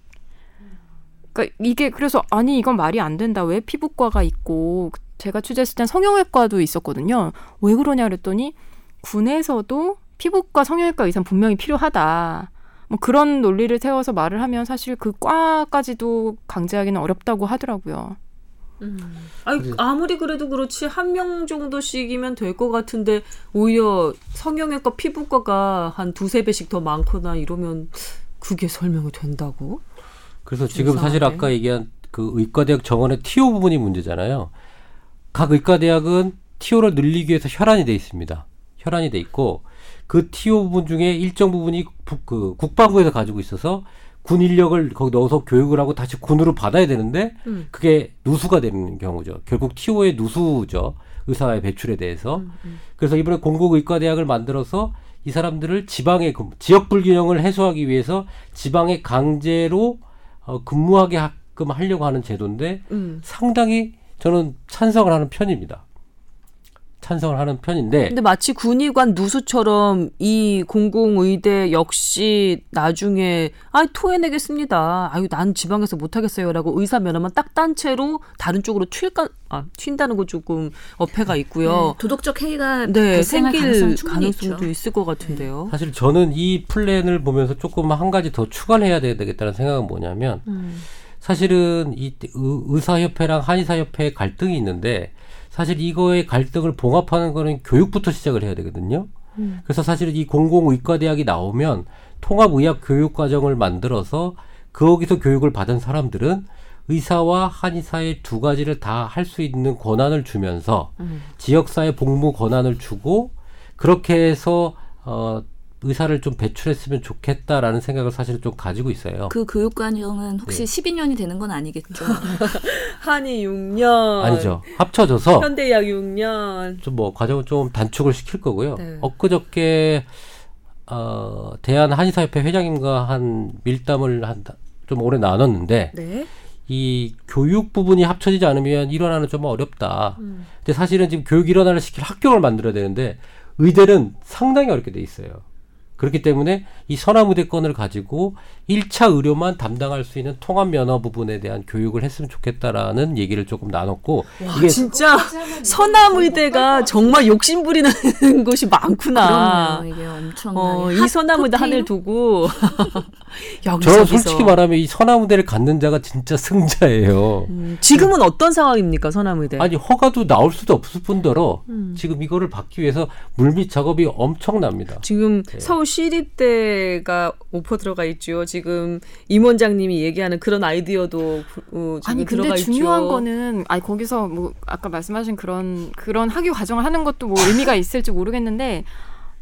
그러니까 이게 그래서 아니 이건 말이 안 된다. 왜 피부과가 있고 제가 취재했을 땐 성형외과도 있었거든요. 왜 그러냐 그랬더니 군에서도 피부과 성형외과 의사 분명히 필요하다. 뭐 그런 논리를 세워서 말을 하면 사실 그 과까지도 강제하기는 어렵다고 하더라고요. 음. 아니 그래. 아무리 그래도 그렇지 한 명 정도씩이면 될 것 같은데 오히려 성형외과 피부과가 한 두세 배씩 더 많거나 이러면 그게 설명이 된다고? 그래서 지금 사실 이상하네. 아까 얘기한 그 의과대학 정원의 TO 부분이 문제잖아요. 각 의과대학은 TO를 늘리기 위해서 혈안이 돼 있습니다. 혈안이 돼 있고 그 TO 부분 중에 일정 부분이 부- 그 국방부에서 가지고 있어서 군 인력을 거기 넣어서 교육을 하고 다시 군으로 받아야 되는데 음. 그게 누수가 되는 경우죠. 결국 TO의 누수죠. 의사의 배출에 대해서. 음, 음. 그래서 이번에 공공의과대학을 만들어서 이 사람들을 지방의 근- 지역 불균형을 해소하기 위해서 지방에 강제로 어, 근무하게 하끔 하려고 하는 제도인데 음. 상당히 저는 찬성을 하는 편입니다. 찬성을 하는 편인데 근데 마치 군의관 누수처럼 이 공공의대 역시 나중에 아 토해내겠습니다. 아유 난 지방에서 못하겠어요라고 의사 면허만 딱 딴 채로 다른 쪽으로 튈까 아 튄다는 거 조금 어폐가 있고요. 네, 도덕적 해이가 네, 생길 가능성 있죠. 있을 것 같은데요. 사실 저는 이 플랜을 보면서 조금 한 가지 더 추가를 해야 되겠다는 생각은 뭐냐면 음. 사실은 이 의- 의사협회랑 한의사협회의 갈등이 있는데 사실 이거의 갈등을 봉합하는 거는 교육부터 시작을 해야 되거든요. 음. 그래서 사실은 이 공공의과대학이 나오면 통합의학 교육 과정을 만들어서 거기서 교육을 받은 사람들은 의사와 한의사의 두 가지를 다 할 수 있는 권한을 주면서 음. 지역사회 복무 권한을 주고 그렇게 해서 어 의사를 좀 배출했으면 좋겠다라는 생각을 사실 좀 가지고 있어요. 그 교육과정은 혹시 네. 12년이 되는 건 아니겠죠? 한의 6년. 아니죠. 합쳐져서 현대의학 6년. 좀 뭐 과정을 좀 단축을 시킬 거고요. 네. 엊그저께 어, 대한 한의사협회 회장님과 한 밀담을 한 좀 오래 나눴는데 네. 이 교육 부분이 합쳐지지 않으면 일원화는 좀 어렵다. 음. 근데 사실은 지금 교육 일원화를 시킬 학교를 만들어야 되는데 의대는 상당히 어렵게 돼 있어요. 그렇기 때문에 이 선화무대권을 가지고 1차 의료만 담당할 수 있는 통합 면허 부분에 대한 교육을 했으면 좋겠다라는 얘기를 조금 나눴고 와, 이게 진짜 서남의대가 정말 욕심 부리는 곳이 많구나. 그럼요. 이게 엄청나게 어, 이 포테이토? 하늘 두고 저. 솔직히 말하면 이 선화무대를 갖는 자가 진짜 승자예요. 음, 지금은 어떤 상황입니까 서남의대? 아니 허가도 나올 수도 없을 뿐더러 음. 지금 이거를 받기 위해서 물밑 작업이 엄청납니다. 지금 네. 서울 시립대가 오퍼 들어가 있죠. 지금 임 원장님이 얘기하는 그런 아이디어도 어, 지금 아니 근데 중요한 있죠. 거는 아니 거기서 뭐 아까 말씀하신 그런 그런 학위 과정을 하는 것도 뭐 의미가 있을지 모르겠는데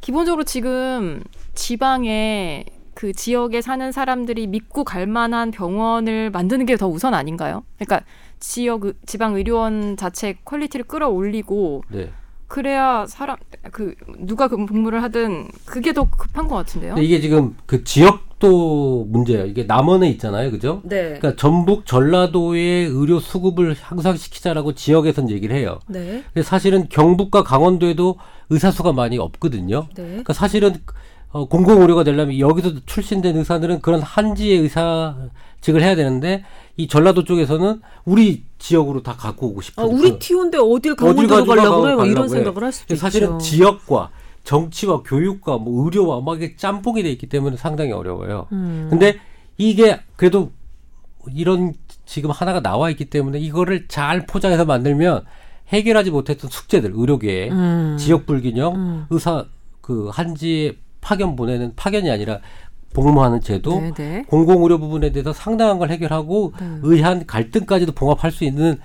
기본적으로 지금 지방에 그 지역에 사는 사람들이 믿고 갈 만한 병원을 만드는 게 더 우선 아닌가요? 그러니까 지역 의- 지방 의료원 자체 quality를 끌어올리고 네. 그래야 사람 그 누가 그 복무를 하든 그게 더 급한 것 같은데요. 이게 지금 그 지역도 문제예요. 이게 남원에 있잖아요, 그죠? 네. 그러니까 전북 전라도의 의료 수급을 향상시키자라고 지역에선 얘기를 해요. 네. 근데 사실은 경북과 강원도에도 의사 수가 많이 없거든요. 네. 그러니까 사실은 어, 공공의료가 되려면 여기서 출신된 의사들은 그런 한지의 의사 직을 해야 되는데 이 전라도 쪽에서는 우리 지역으로 다 갖고 오고 싶은 아, 우리 티오인데 어딜 강원도로 가려고 가고 그래요? 이런 생각을 할 수도 근데 사실은 있죠. 지역과 정치와 교육과 뭐 의료와 막 이게 짬뽕이 돼 있기 때문에 상당히 어려워요. 음. 근데 이게 그래도 이런 지금 하나가 나와 있기 때문에 이거를 잘 포장해서 만들면 해결하지 못했던 숙제들 의료계에 음. 지역 불균형 음. 의사 그 한지 파견 보내는 파견이 아니라 복무하는 제도 네, 네. 공공의료 부분에 대해서 상당한 걸 해결하고 네. 의한 갈등까지도 봉합할 수 있는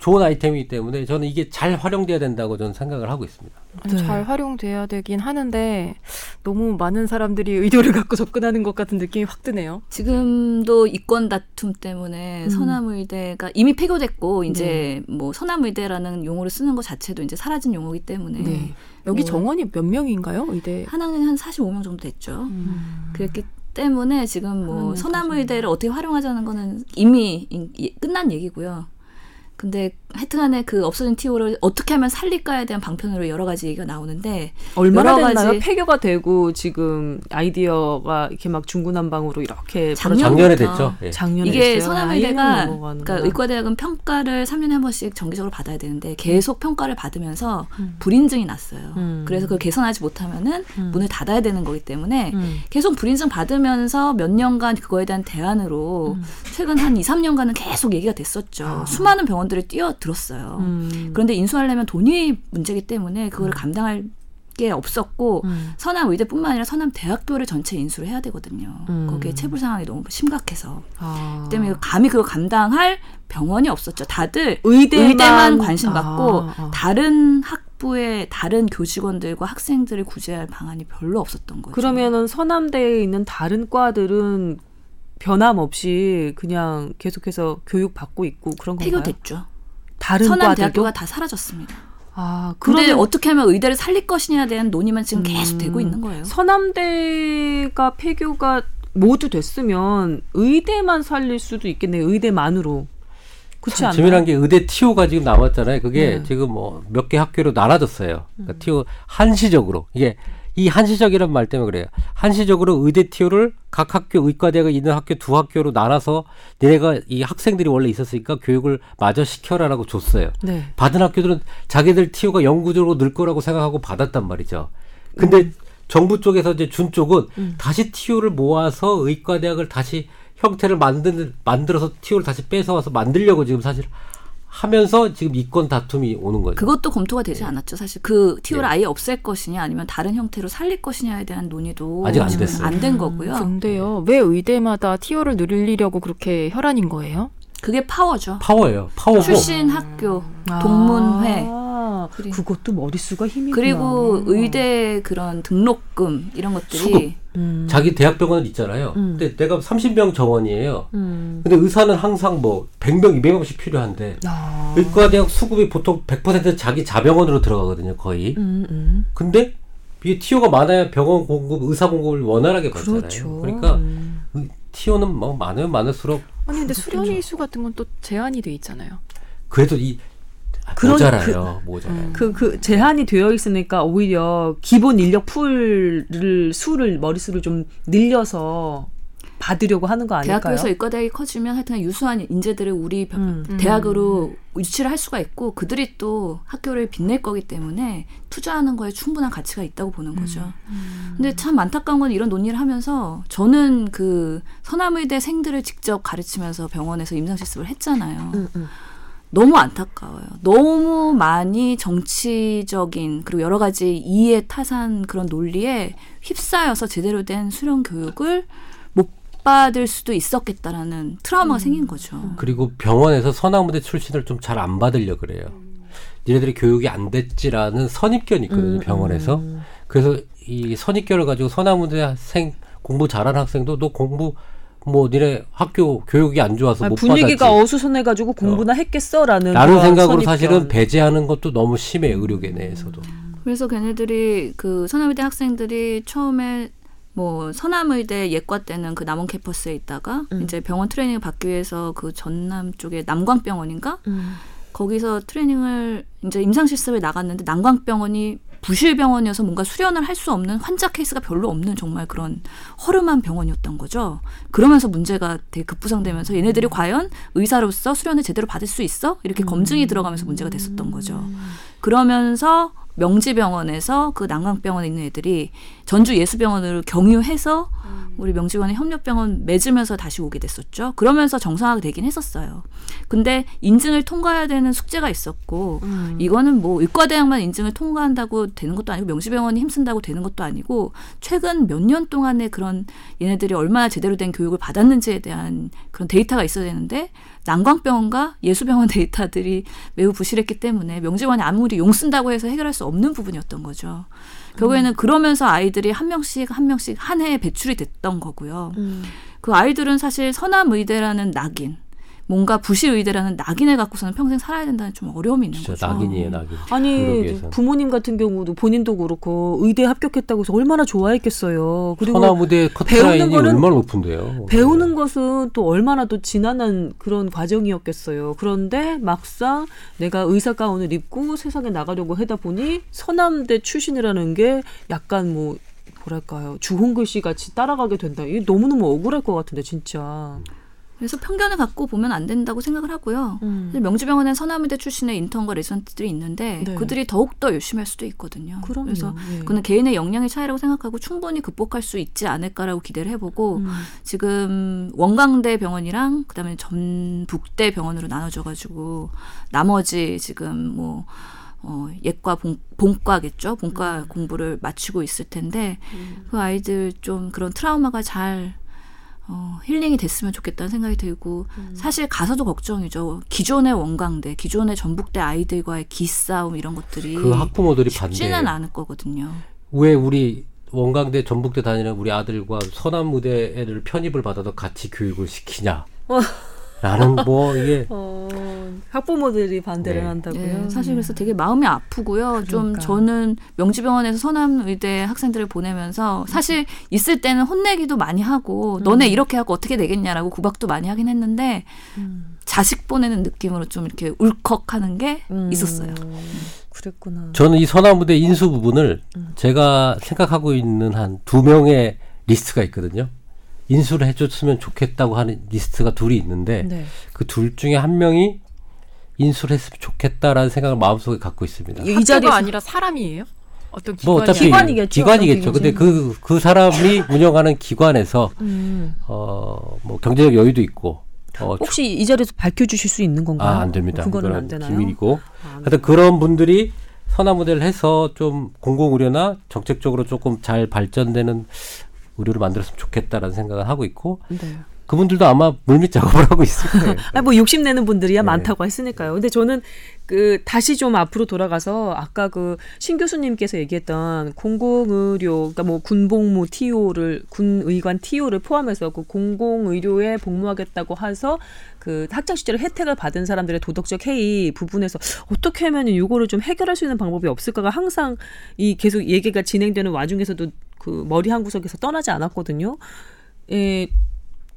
좋은 아이템이기 때문에 저는 이게 잘 활용돼야 된다고 저는 생각을 하고 있습니다. 네. 잘 활용돼야 되긴 하는데 너무 많은 사람들이 의도를 갖고 접근하는 것 같은 느낌이 확 드네요. 지금도 이권 다툼 때문에 음. 서남의대가 이미 폐교됐고 이제 뭐 서남의대라는 용어를 쓰는 것 자체도 이제 사라진 용어이기 때문에 네. 여기 뭐 정원이 몇 명인가요? 의대. 한 학년에 한 45명 정도 됐죠. 음. 그랬기 때문에 지금 뭐 서남의대를 어떻게 활용하자는 거는 이미 이- 끝난 얘기고요. 근데 하여튼간에 그 없어진 티오를 어떻게 하면 살릴까에 대한 방편으로 여러 가지 얘기가 나오는데 얼마나 여러 됐나요? 가지- 폐교가 되고 지금 아이디어가 이렇게 막 중구난방으로 이렇게 작년- 작년에 됐죠. 예. 작년에 이게 서남의대가. 그러니까 의과대학은 평가를 3년에 한 번씩 정기적으로 받아야 되는데 계속 평가를 받으면서 음. 불인증이 났어요. 음. 그래서 그걸 개선하지 못하면은 음. 문을 닫아야 되는 거기 때문에 음. 계속 불인증 받으면서 몇 년간 그거에 대한 대안으로 음. 최근 한 2, 3년간은 계속 얘기가 됐었죠. 아. 수많은 병원 들이 뛰어들었어요. 음. 그런데 인수하려면 돈이 문제기 때문에 그거를 감당할 게 없었고 음. 서남 의대뿐만 아니라 서남 대학교를 전체 인수를 해야 되거든요. 음. 거기에 체불 상황이 너무 심각해서 아. 때문에 감히 그걸 감당할 병원이 없었죠. 다들 의대만, 의대만 관심 받고 아, 아. 다른 학부의 다른 교직원들과 학생들을 구제할 방안이 별로 없었던 거죠. 그러면은 서남대에 있는 다른 과들은 변함없이 그냥 계속해서 교육 받고 있고 그런 건가요? 폐교됐죠. 다른 과들도 대학교가 다 사라졌습니다. 아 근데 그러면 어떻게 하면 의대를 살릴 것이냐에 대한 논의만 지금 계속 음. 되고 있는 거예요. 서남대가 폐교가 모두 됐으면 의대만 살릴 수도 있겠네요. 의대만으로. 그렇지 참 않나요? 재미난 게 의대 티오가 지금 남았잖아요. 그게 네. 지금 뭐 몇 개 학교로 나눠졌어요. 음. 그러니까 티오 한시적으로 이게 이 한시적이란 말 때문에 그래요. 한시적으로 의대 티오를 각 학교 의과대가 있는 학교 두 학교로 나눠서 내가 이 학생들이 원래 있었으니까 교육을 마저 시켜라라고 줬어요. 네. 받은 학교들은 자기들 티오가 영구적으로 늘 거라고 생각하고 받았단 말이죠. 근데 정부 쪽에서 이제 준 쪽은 음. 다시 티오를 모아서 의과대학을 다시 형태를 만드는 만들어서 티오를 다시 뺏어와서 만들려고 지금 사실 하면서 지금 이권 다툼이 오는 거죠. 그것도 검토가 되지 않았죠. 사실 그 티오를 네. 아예 없앨 것이냐 아니면 다른 형태로 살릴 것이냐에 대한 논의도 아직 안 됐어요. 안된 거고요. 근데요, 왜 의대마다 티오를 늘리려고 그렇게 혈안인 거예요? 그게 파워죠. 파워예요. 파워고 출신 학교 아. 동문회 아, 그리- 그것도 머릿수가 힘이 그리고 의대 그런 등록금 이런 것들이 수급. 음. 자기 대학병원 있잖아요. 음. 근데 내가 30명 정원이에요. 음. 근데 의사는 항상 뭐 100명, 200명씩 필요한데 야. 의과대학 수급이 보통 100% 자기 자병원으로 들어가거든요, 거의. 음, 음. 근데 이게 티오가 많아야 병원 공급, 의사 공급을 원활하게 받잖아요. 그렇죠. 그러니까 티오는 뭐 많으면 많을수록 아니 근데 수련의 이수 같은 건 또 제한이 돼 있잖아요. 그래도 이 모자라요, 모자라요. 그, 그, 제한이 되어 있으니까 오히려 기본 인력 풀을, 수를, 머릿수를 좀 늘려서 받으려고 하는 거 아닐까요? 대학교에서 의과대학이 커지면 하여튼 유수한 인재들을 우리 병- 음. 대학으로 유치를 할 수가 있고 그들이 또 학교를 빛낼 거기 때문에 투자하는 거에 충분한 가치가 있다고 보는 거죠. 근데 참 안타까운 건 이런 논의를 하면서 저는 그 서남의대 생들을 직접 가르치면서 병원에서 임상실습을 했잖아요. 음, 음. 너무 안타까워요. 너무 많이 정치적인 그리고 여러 가지 이해 타산 그런 논리에 휩싸여서 제대로 된 수련 교육을 못 받을 수도 있었겠다라는 트라우마가 생긴 거죠. 그리고 병원에서 선악무대 출신을 좀 잘 안 받으려 그래요. 니네들이 교육이 안 됐지라는 선입견이 있거든요, 음, 병원에서. 음. 그래서 이 선입견을 가지고 선악무대 학생 공부 잘하는 학생도 너 공부 뭐 니네 학교 교육이 안 좋아서 아니, 못 분위기가 받았지. 어수선해가지고 공부나 했겠어라는 라는 생각으로 선입견. 사실은 배제하는 것도 너무 심해 의료계 내에서도. 그래서 걔네들이 그 서남의대 학생들이 처음에 뭐 서남의대 예과 때는 그 남원 캠퍼스에 있다가 음. 이제 병원 트레이닝을 받기 위해서 그 전남 쪽에 남광병원인가 음. 거기서 트레이닝을 이제 임상 실습에 나갔는데 남광병원이 부실병원이어서 뭔가 수련을 할 수 없는 환자 케이스가 별로 없는 정말 그런 허름한 병원이었던 거죠. 그러면서 문제가 되게 급부상되면서 얘네들이 과연 의사로서 수련을 제대로 받을 수 있어? 이렇게 검증이 들어가면서 문제가 됐었던 거죠. 그러면서 명지병원에서 그 난강병원에 있는 애들이 전주 예수병원을 경유해서 우리 명지관의 협력병원 맺으면서 다시 오게 됐었죠. 그러면서 정상화가 되긴 했었어요. 근데 인증을 통과해야 되는 숙제가 있었고 음. 이거는 뭐 의과대학만 인증을 통과한다고 되는 것도 아니고 명지병원이 힘쓴다고 되는 것도 아니고 최근 몇 년 동안의 그런 얘네들이 얼마나 제대로 된 교육을 받았는지에 대한 그런 데이터가 있어야 되는데 난광병원과 예수병원 데이터들이 매우 부실했기 때문에 명지관이 아무리 용 쓴다고 해서 해결할 수 없는 부분이었던 거죠. 결국에는 그러면서 아이들이 한 명씩 한 명씩 한 해에 배출이 됐던 거고요. 음. 그 아이들은 사실 서남의대라는 낙인, 뭔가 부실의대라는 낙인을 갖고서는 평생 살아야 된다는 좀 어려움이 있는 진짜 거죠. 낙인이에요, 낙인. 아니. 부모님 같은 경우도 본인도 그렇고 의대 합격했다고 해서 얼마나 좋아했겠어요. 그리고 선악무대 커트라인이 거는- 얼마나 높은데요. 배우는 것은 또 얼마나 또 지난한 그런 과정이었겠어요. 그런데 막상 내가 의사 가운을 입고 세상에 나가려고 하다 보니 서남대 출신이라는 게 약간 뭐 뭐랄까요 주홍글 씨 같이 따라가게 된다. 이게 너무너무 억울할 것 같은데 진짜. 그래서 편견을 갖고 보면 안 된다고 생각을 하고요. 음. 명지병원에 서남의대 출신의 인턴과 레지던트들이 있는데 네. 그들이 더욱 더 열심히 할 수도 있거든요. 그럼요. 그래서 예. 그는 개인의 역량의 차이라고 생각하고 충분히 극복할 수 있지 않을까라고 기대를 해보고 음. 지금 원광대 병원이랑 그다음에 전북대 병원으로 나눠져가지고 나머지 지금 뭐 어, 예과 본, 본과겠죠. 본과 공부를 마치고 있을 텐데 그 아이들 좀 그런 트라우마가 잘 어, 힐링이 됐으면 좋겠다는 생각이 들고 사실 가서도 걱정이죠. 기존의 원광대, 기존의 전북대 아이들과의 기싸움 이런 것들이 그 학부모들이 쉽지는 반대. 않을 거거든요. 왜 우리 원광대 전북대 다니는 우리 아들과 서남무대 애들 편입을 받아도 같이 교육을 시키냐? 라는 뭐 이게 어, 학부모들이 반대를 네. 한다고요. 예, 사실 그래서 되게 마음이 아프고요. 좀 그러니까. 저는 명지병원에서 서남의대 학생들을 보내면서 사실 있을 때는 혼내기도 많이 하고 너네 이렇게 하고 어떻게 되겠냐라고 구박도 많이 하긴 했는데 음. 자식 보내는 느낌으로 좀 이렇게 울컥하는 게 음. 있었어요. 그랬구나. 저는 이 서남의대 인수 부분을 음. 제가 생각하고 있는 한 두 명의 리스트가 있거든요. 인수를 해줬으면 좋겠다고 하는 리스트가 둘이 있는데 네. 그둘 중에 한 명이 인수를 했으면 좋겠다라는 생각을 마음속에 갖고 있습니다. 이 자리에서 아니라 사람이에요? 어떤 기관이 뭐 어차피 기관이겠죠, 기관이겠죠. 근데 그그 사람이 운영하는 기관에서 음. 어뭐 경제적 여유도 있고 어 혹시 이 자리에서 밝혀주실 수 있는 건가요? 아, 안 됩니다. 그거는 안 되나요? 비밀이고. 아, 하여튼 그런 분들이 선화 모델을 해서 좀 공공의료나 정책적으로 조금 잘 발전되는 의료를 만들었으면 좋겠다라는 생각을 하고 있고 네. 그분들도 아마 물밑 작업을 하고 있을 거예요. 아니 뭐 욕심내는 분들이야 네. 많다고 했으니까요. 근데 저는 그 다시 좀 앞으로 돌아가서 아까 그 신 교수님께서 얘기했던 공공의료 그러니까 뭐 군복무 TO를 군의관 TO를 포함해서 그 공공의료에 복무하겠다고 해서 그 학창 시절에 혜택을 받은 사람들의 도덕적 해이 부분에서 어떻게 하면 이거를 좀 해결할 수 있는 방법이 없을까가 항상 이 계속 얘기가 진행되는 와중에서도 그 머리 한 구석에서 떠나지 않았거든요. 예,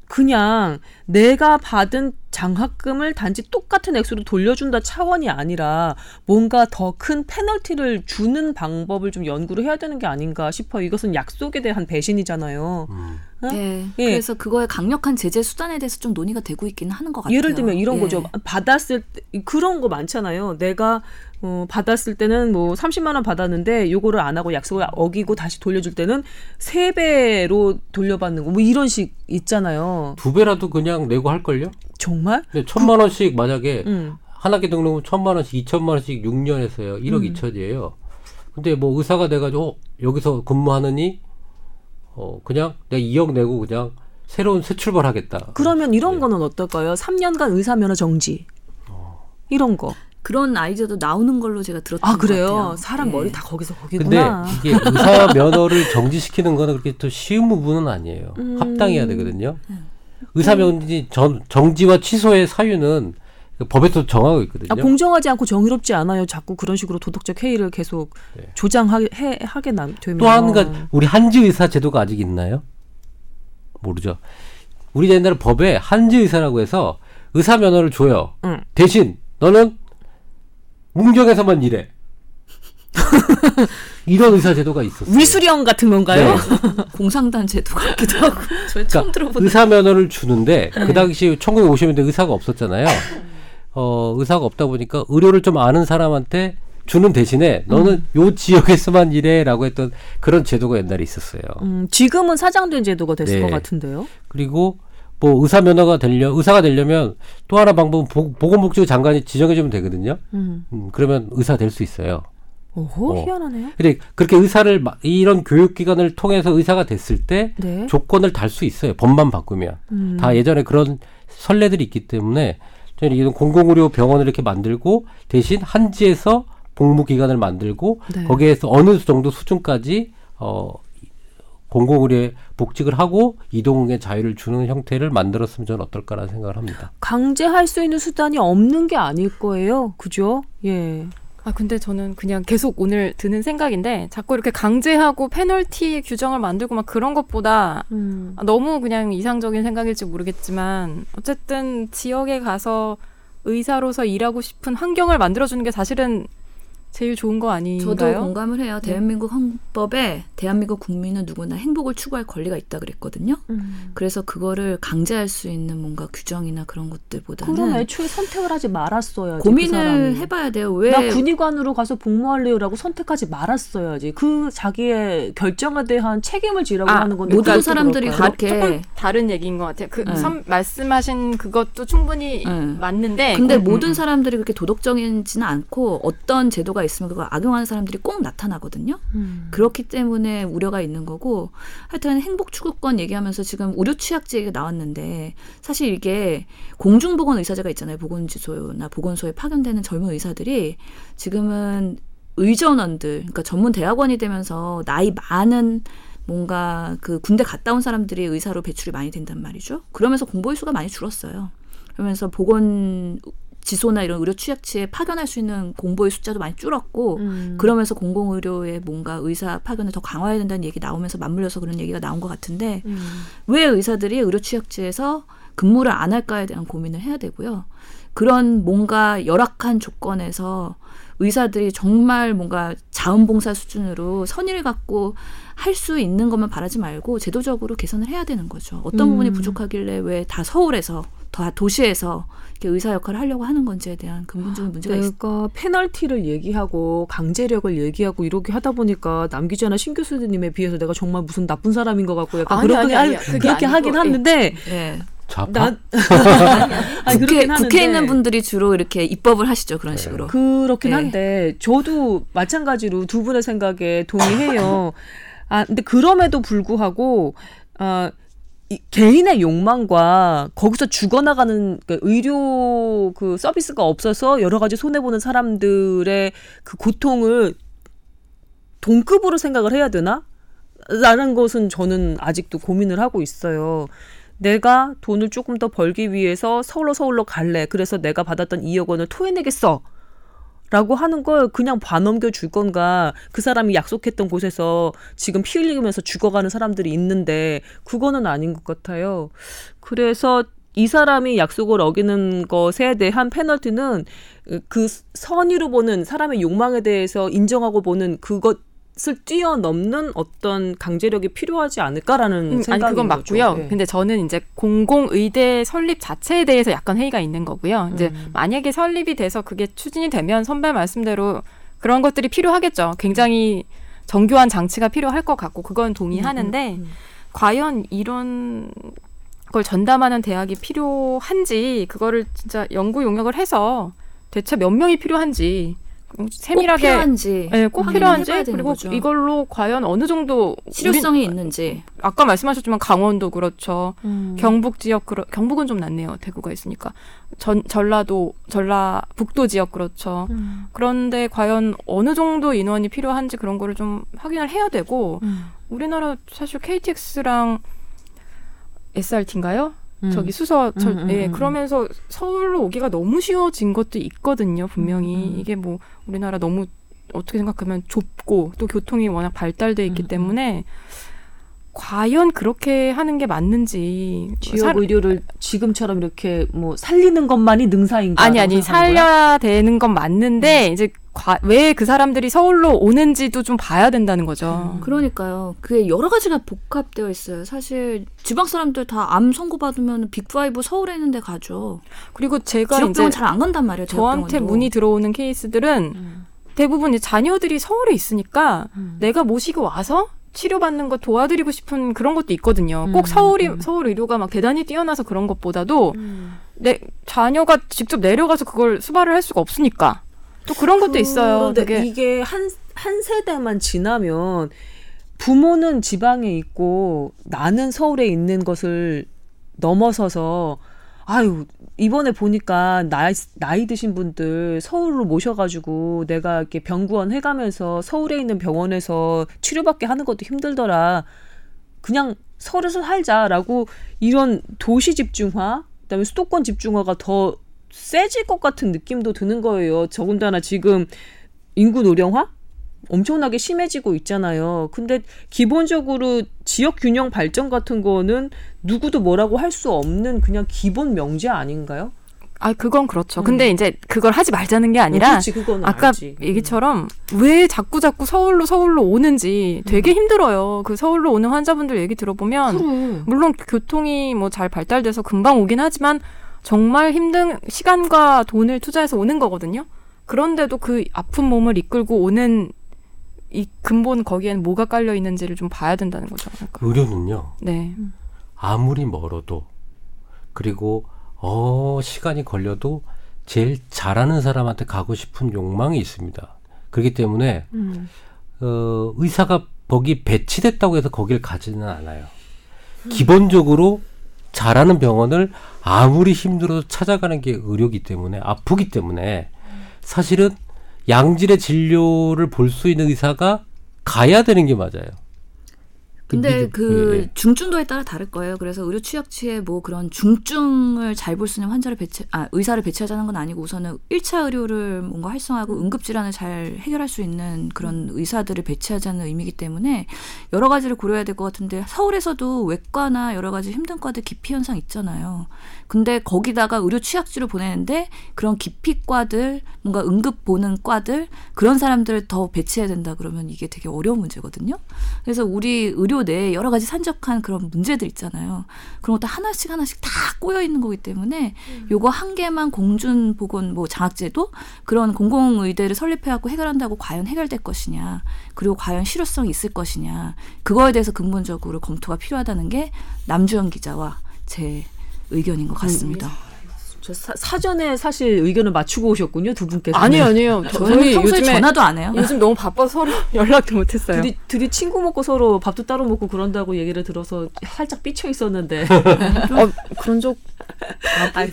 그냥 내가 받은 장학금을 단지 똑같은 액수로 돌려준다 차원이 아니라 뭔가 더 큰 페널티를 주는 방법을 좀 연구를 해야 되는 게 아닌가 싶어요. 이것은 약속에 대한 배신이잖아요. 음. 어? 예. 예. 그래서 그거에 강력한 제재 수단에 대해서 좀 논의가 되고 있기는 하는 것 같아요. 예를 들면 이런 예. 거죠. 받았을 때 그런 거 많잖아요. 내가 어, 받았을 때는 뭐 30만 원 받았는데 요거를 안 하고 약속을 어기고 다시 돌려줄 때는 세 배로 돌려받는 거 뭐 이런 식 있잖아요. 두 배라도 그냥 내고 할 걸요? 정말? 근데 천만 원씩 만약에 음. 한 학기 등록은 천만 원씩, 이천만 원씩 6년에서요. 1억 음. 이 2천이에요. 근데 뭐 의사가 돼가지고 어, 여기서 근무하느니 어 그냥 내가 2억 내고 그냥 새로운 새 출발하겠다. 그러면 이런 네. 거는 어떨까요? 3년간 의사 면허 정지. 이런 거. 그런 아이디어도 나오는 걸로 제가 들었던 아것 그래요? 같아요. 사람 예. 머리 다 거기서 근데 거기구나. 이게 의사 면허를 정지시키는 거는 그렇게 또 쉬운 부분은 아니에요. 음. 합당해야 되거든요. 의사 면허 정, 정지와 취소의 사유는 법에서 정하고 있거든요. 아, 공정하지 않고 정의롭지 않아요. 자꾸 그런 식으로 도덕적 해이를 계속 네. 조장하게 해, 하게 남, 되면. 또한 가지 우리 한지 의사 제도가 아직 있나요? 모르죠. 우리 옛날에 법에 한지 의사라고 해서 의사 면허를 줘요. 응. 대신 너는 문경에서만 일해. 이런 의사 제도가 있었어요. 위수령 같은 건가요? 네. 공상단 제도 같기도 하고 저 처음 그러니까 들어보는 의사 면허를 주는데 그 당시 1950년대 의사가 없었잖아요. 어, 의사가 없다 보니까 의료를 좀 아는 사람한테 주는 대신에 너는 요 지역에서만 일해라고 했던 그런 제도가 옛날에 있었어요. 음, 지금은 사장된 제도가 됐을 네. 것 같은데요. 그리고 뭐 의사 면허가 되려 의사가 되려면 또 하나 방법은 보, 보건복지부 장관이 지정해 주면 되거든요. 음. 음, 그러면 의사 될 수 있어요. 오호, 어. 희한하네요. 근데 그렇게 의사를 마- 이런 교육 기관을 통해서 의사가 됐을 때 네. 조건을 달 수 있어요. 법만 바꾸면. 음. 다 예전에 그런 선례들이 있기 때문에 저는 이런 공공의료 병원을 이렇게 만들고 대신 한지에서 복무 기관을 만들고 네. 거기에서 어느 정도 수준까지 어 공공의료에 복직을 하고 이동의 자유를 주는 형태를 만들었으면 저는 어떨까라는 생각을 합니다. 강제할 수 있는 수단이 없는 게 아닐 거예요. 그죠? 예. 아 근데 저는 그냥 계속 오늘 드는 생각인데 자꾸 이렇게 강제하고 페널티 규정을 만들고 막 그런 것보다 음. 아, 너무 그냥 이상적인 생각일지 모르겠지만 어쨌든 지역에 가서 의사로서 일하고 싶은 환경을 만들어주는 게 사실은 제일 좋은 거 아닌가요? 저도 공감을 해요. 네. 대한민국 헌법에 대한민국 국민은 누구나 행복을 추구할 권리가 있다 그랬거든요. 음. 그래서 그거를 강제할 수 있는 뭔가 규정이나 그런 것들보다는 그럼 애초에 선택을 하지 말았어야지. 그 고민을 사람이. 해봐야 돼요. 왜 나 군의관으로 가서 복무할래요라고 선택하지 말았어야지. 그 자기의 결정에 대한 책임을 지라고 아, 하는 건 모든 사람들이? 그렇게 조금 다른 얘기인 것 같아요. 그 네. 선- 말씀하신 그것도 충분히 네. 맞는데 근데 그- 모든 음, 사람들이 그렇게 도덕적이지는 않고 어떤 제도가 있으면 그걸 악용하는 사람들이 꼭 나타나거든요. 음. 그렇기 때문에 우려가 있는 거고 하여튼 행복 추구권 얘기하면서 지금 의료 취약제 얘기가 나왔는데 사실 이게 공중보건 의사제가 있잖아요. 보건지소나 보건소에 파견되는 젊은 의사들이 지금은 의전원들 그러니까 전문 대학원이 되면서 나이 많은 뭔가 그 군대 갔다 온 사람들이 의사로 배출이 많이 된단 말이죠. 그러면서 공보의 수가 많이 줄었어요. 그러면서 보건 지소나 이런 의료 취약지에 파견할 수 있는 공보의 숫자도 많이 줄었고 음. 그러면서 공공의료에 뭔가 의사 파견을 더 강화해야 된다는 얘기 나오면서 맞물려서 그런 얘기가 나온 것 같은데 음. 왜 의사들이 의료 취약지에서 근무를 안 할까에 대한 고민을 해야 되고요. 그런 뭔가 열악한 조건에서 의사들이 정말 뭔가 자원봉사 수준으로 선의를 갖고 할 수 있는 것만 바라지 말고 제도적으로 개선을 해야 되는 거죠. 어떤 음. 부분이 부족하길래 왜 다 서울에서 다 도시에서 이렇게 의사 역할을 하려고 하는 건지에 대한 근본적인 문제가 있 내가 페널티를 얘기하고 강제력을 얘기하고 이렇게 하다 보니까 남 기자나 신 교수님에 비해서 내가 정말 무슨 나쁜 사람인 것 같고 약간 아니, 그렇게, 아니, 아니, 그렇게 아니고, 하긴 예. 하는데 예. 좌파? 난 아니, 국회, 국회에 있는 분들이 주로 이렇게 입법을 하시죠 그런 네. 식으로. 그렇긴 네. 한데 저도 마찬가지로 두 분의 생각에 동의해요. 아 근데 그럼에도 불구하고 아이 개인의 욕망과 거기서 죽어나가는 그 의료 그 서비스가 없어서 여러 가지 손해 보는 사람들의 그 고통을 동급으로 생각을 해야 되나? 라는 것은 저는 아직도 고민을 하고 있어요. 내가 돈을 조금 더 벌기 위해서 서울로 서울로 갈래. 그래서 내가 받았던 2억 원을 토해내겠어. 라고 하는 걸 그냥 봐넘겨 줄 건가 그 사람이 약속했던 곳에서 지금 피 흘리면서 죽어가는 사람들이 있는데 그거는 아닌 것 같아요. 그래서 이 사람이 약속을 어기는 것에 대한 페널티는 그 선의로 보는 사람의 욕망에 대해서 인정하고 보는 그것 을 뛰어넘는 어떤 강제력이 필요하지 않을까라는 음, 생각이 아니 그건 맞고요. 네. 근데 저는 이제 공공 의대 설립 자체에 대해서 약간 회의가 있는 거고요. 이제 음. 만약에 설립이 돼서 그게 추진이 되면 선배 말씀대로 그런 것들이 필요하겠죠. 굉장히 정교한 장치가 필요할 것 같고 그건 동의하는데 음, 음, 음. 과연 이런 걸 전담하는 대학이 필요한지 그거를 진짜 연구 용역을 해서 대체 몇 명이 필요한지 꼭 세밀하게 필요한지 네, 꼭 필요한지 그리고 거죠. 이걸로 과연 어느 정도 실효성이 우리- 있는지 아까 말씀하셨지만 강원도 그렇죠. 음. 경북 지역 그렇 경북은 좀 낫네요. 대구가 있으니까. 전 전라도 전라북도 지역 그렇죠. 음. 그런데 과연 어느 정도 인원이 필요한지 그런 거를 좀 확인을 해야 되고 음. 우리나라 사실 KTX랑 SRT인가요? 음. 저기 수서 저, 음, 음, 예, 음. 그러면서 서울로 오기가 너무 쉬워진 것도 있거든요. 분명히. 이게 뭐 우리나라 너무 어떻게 생각하면 좁고 또 교통이 워낙 발달돼 있기. 때문에 과연 그렇게 하는 게 맞는지 지역 살- 의료를 지금처럼 이렇게 뭐 살리는 것만이 능사인가? 아니 아니 살려야 되는 건 맞는데 음. 이제 왜 그 사람들이 서울로 오는지도 좀 봐야 된다는 거죠. 음. 그러니까요. 그게 여러 가지가 복합되어 있어요. 사실 지방 사람들 다 암 선고 받으면 빅5 서울에 있는데 가죠. 그리고 제가 이제 지역병원 잘 안 간단 말이에요. 저한테 지역병원도. 문의 들어오는 케이스들은 음. 대부분 이제 자녀들이 서울에 있으니까 음. 내가 모시고 와서 치료받는 거 도와드리고 싶은 그런 것도 있거든요. 음, 꼭 서울이 음. 서울 의료가 막 대단히 뛰어나서 그런 것보다도 음. 내 자녀가 직접 내려가서 그걸 수발을 할 수가 없으니까 또 그런 것도 있어요. 되게 이게 한, 한 세대만 지나면 부모는 지방에 있고 나는 서울에 있는 것을 넘어서서 아유 이번에 보니까 나이, 나이 드신 분들 서울로 모셔가지고 내가 이렇게 병구원 해가면서 서울에 있는 병원에서 치료받게 하는 것도 힘들더라. 그냥 서울에서 살자라고 이런 도시 집중화, 그다음에 수도권 집중화가 더 세질 것 같은 느낌도 드는 거예요. 더군다나 지금 인구 노령화 엄청나게 심해지고 있잖아요. 근데 기본적으로 지역 균형 발전 같은 거는 누구도 뭐라고 할 수 없는 그냥 기본 명제 아닌가요? 아 그건 그렇죠. 음. 근데 이제 그걸 하지 말자는 게 아니라 그거는 아까 알지. 얘기처럼 왜 자꾸 자꾸 서울로 서울로 오는지 되게 음. 힘들어요. 그 서울로 오는 환자분들 얘기 들어보면 그럼. 물론 교통이 뭐 잘 발달돼서 금방 오긴 하지만 정말 힘든 시간과 돈을 투자해서 오는 거거든요. 그런데도 그 아픈 몸을 이끌고 오는 이 근본 거기에는 뭐가 깔려 있는지를 좀 봐야 된다는 거죠. 그러니까. 의료는요. 네. 아무리 멀어도 그리고 어 시간이 걸려도 제일 잘하는 사람한테 가고 싶은 욕망이 있습니다. 그렇기 때문에 음. 어, 의사가 거기 배치됐다고 해서 거길 가지는 않아요. 기본적으로 잘하는 병원을 아무리 힘들어도 찾아가는 게 의료기 때문에 아프기 때문에 사실은 양질의 진료를 볼 수 있는 의사가 가야 되는 게 맞아요. 근데 믿음- 그 예, 예. 중증도에 따라 다를 거예요. 그래서 의료 취약치에 뭐 그런 중증을 잘 볼 수 있는 환자를 배치, 아, 의사를 배치하자는 건 아니고 우선은 1차 의료를 뭔가 활성화하고 응급 질환을 잘 해결할 수 있는 그런 의사들을 배치하자는 의미이기 때문에 여러 가지를 고려해야 될 것 같은데 서울에서도 외과나 여러 가지 힘든 과들 기피 현상 있잖아요. 근데 거기다가 의료 취약지를 보내는데 그런 기피과들, 뭔가 응급 보는 과들 그런 사람들을 더 배치해야 된다 그러면 이게 되게 어려운 문제거든요. 그래서 우리 의료 내에 여러 가지 산적한 그런 문제들 있잖아요. 그런 것도 하나씩 하나씩 다 꼬여 있는 거기 때문에 요거 한 개만 공준 보건 뭐 장학제도 그런 공공 의대를 설립해 갖고 해결한다고 과연 해결될 것이냐 그리고 과연 실효성이 있을 것이냐 그거에 대해서 근본적으로 검토가 필요하다는 게 남주현 기자와 제 의견인 것 같습니다. 저 사, 사전에 사실 의견을 맞추고 오셨군요 두 분께서. 아니요, 아니요. 저- 저희 평소에 요즘에 전화도 안 해요. 요즘 너무 바빠서 서로 연락도 못했어요. 둘이, 둘이 친구 먹고 서로 밥도 따로 먹고 그런다고 얘기를 들어서 살짝 삐쳐 있었는데. 어, 그런 적아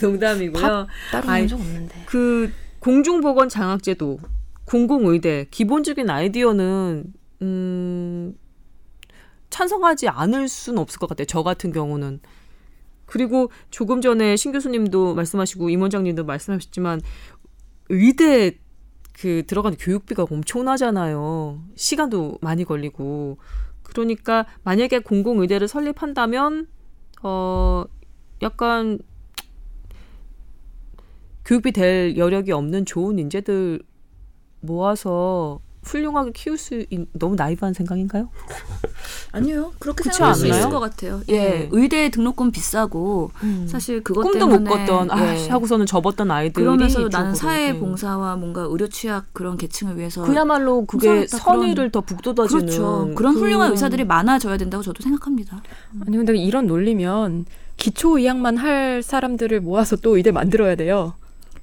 농담이고요. 따로 아이, 본적 없는데. 그 공중보건 장학제도, 공공의대 기본적인 아이디어는 음, 찬성하지 않을 수는 없을 것 같아요. 저 같은 경우는. 그리고 조금 전에 신 교수님도 말씀하시고 임 원장님도 말씀하셨지만 의대 그 들어가는 교육비가 엄청나잖아요. 시간도 많이 걸리고. 그러니까 만약에 공공 의대를 설립한다면 어 약간 교육비 될 여력이 없는 좋은 인재들 모아서 훌륭하게 키울 수 있, 너무 나이브한 생각인가요? 아니요. 그렇게 생각할 수 않나요? 있을 것 같아요. 예. 네. 의대 등록금 비싸고 사실 그것 꿈도 때문에 못 꿨던 아, 예. 하고서는 접었던 아이들이 그러면서 나는 사회 예. 봉사와 뭔가 의료 취약 그런 계층을 위해서 그야말로 그게 선의를 그런- 더 북돋아주는 그렇죠. 그런 훌륭한 그런- 의사들이 많아져야 된다고 저도 생각합니다. 아니 근데 이런 논리면 기초 의학만 할 사람들을 모아서 또 의대 만들어야 돼요.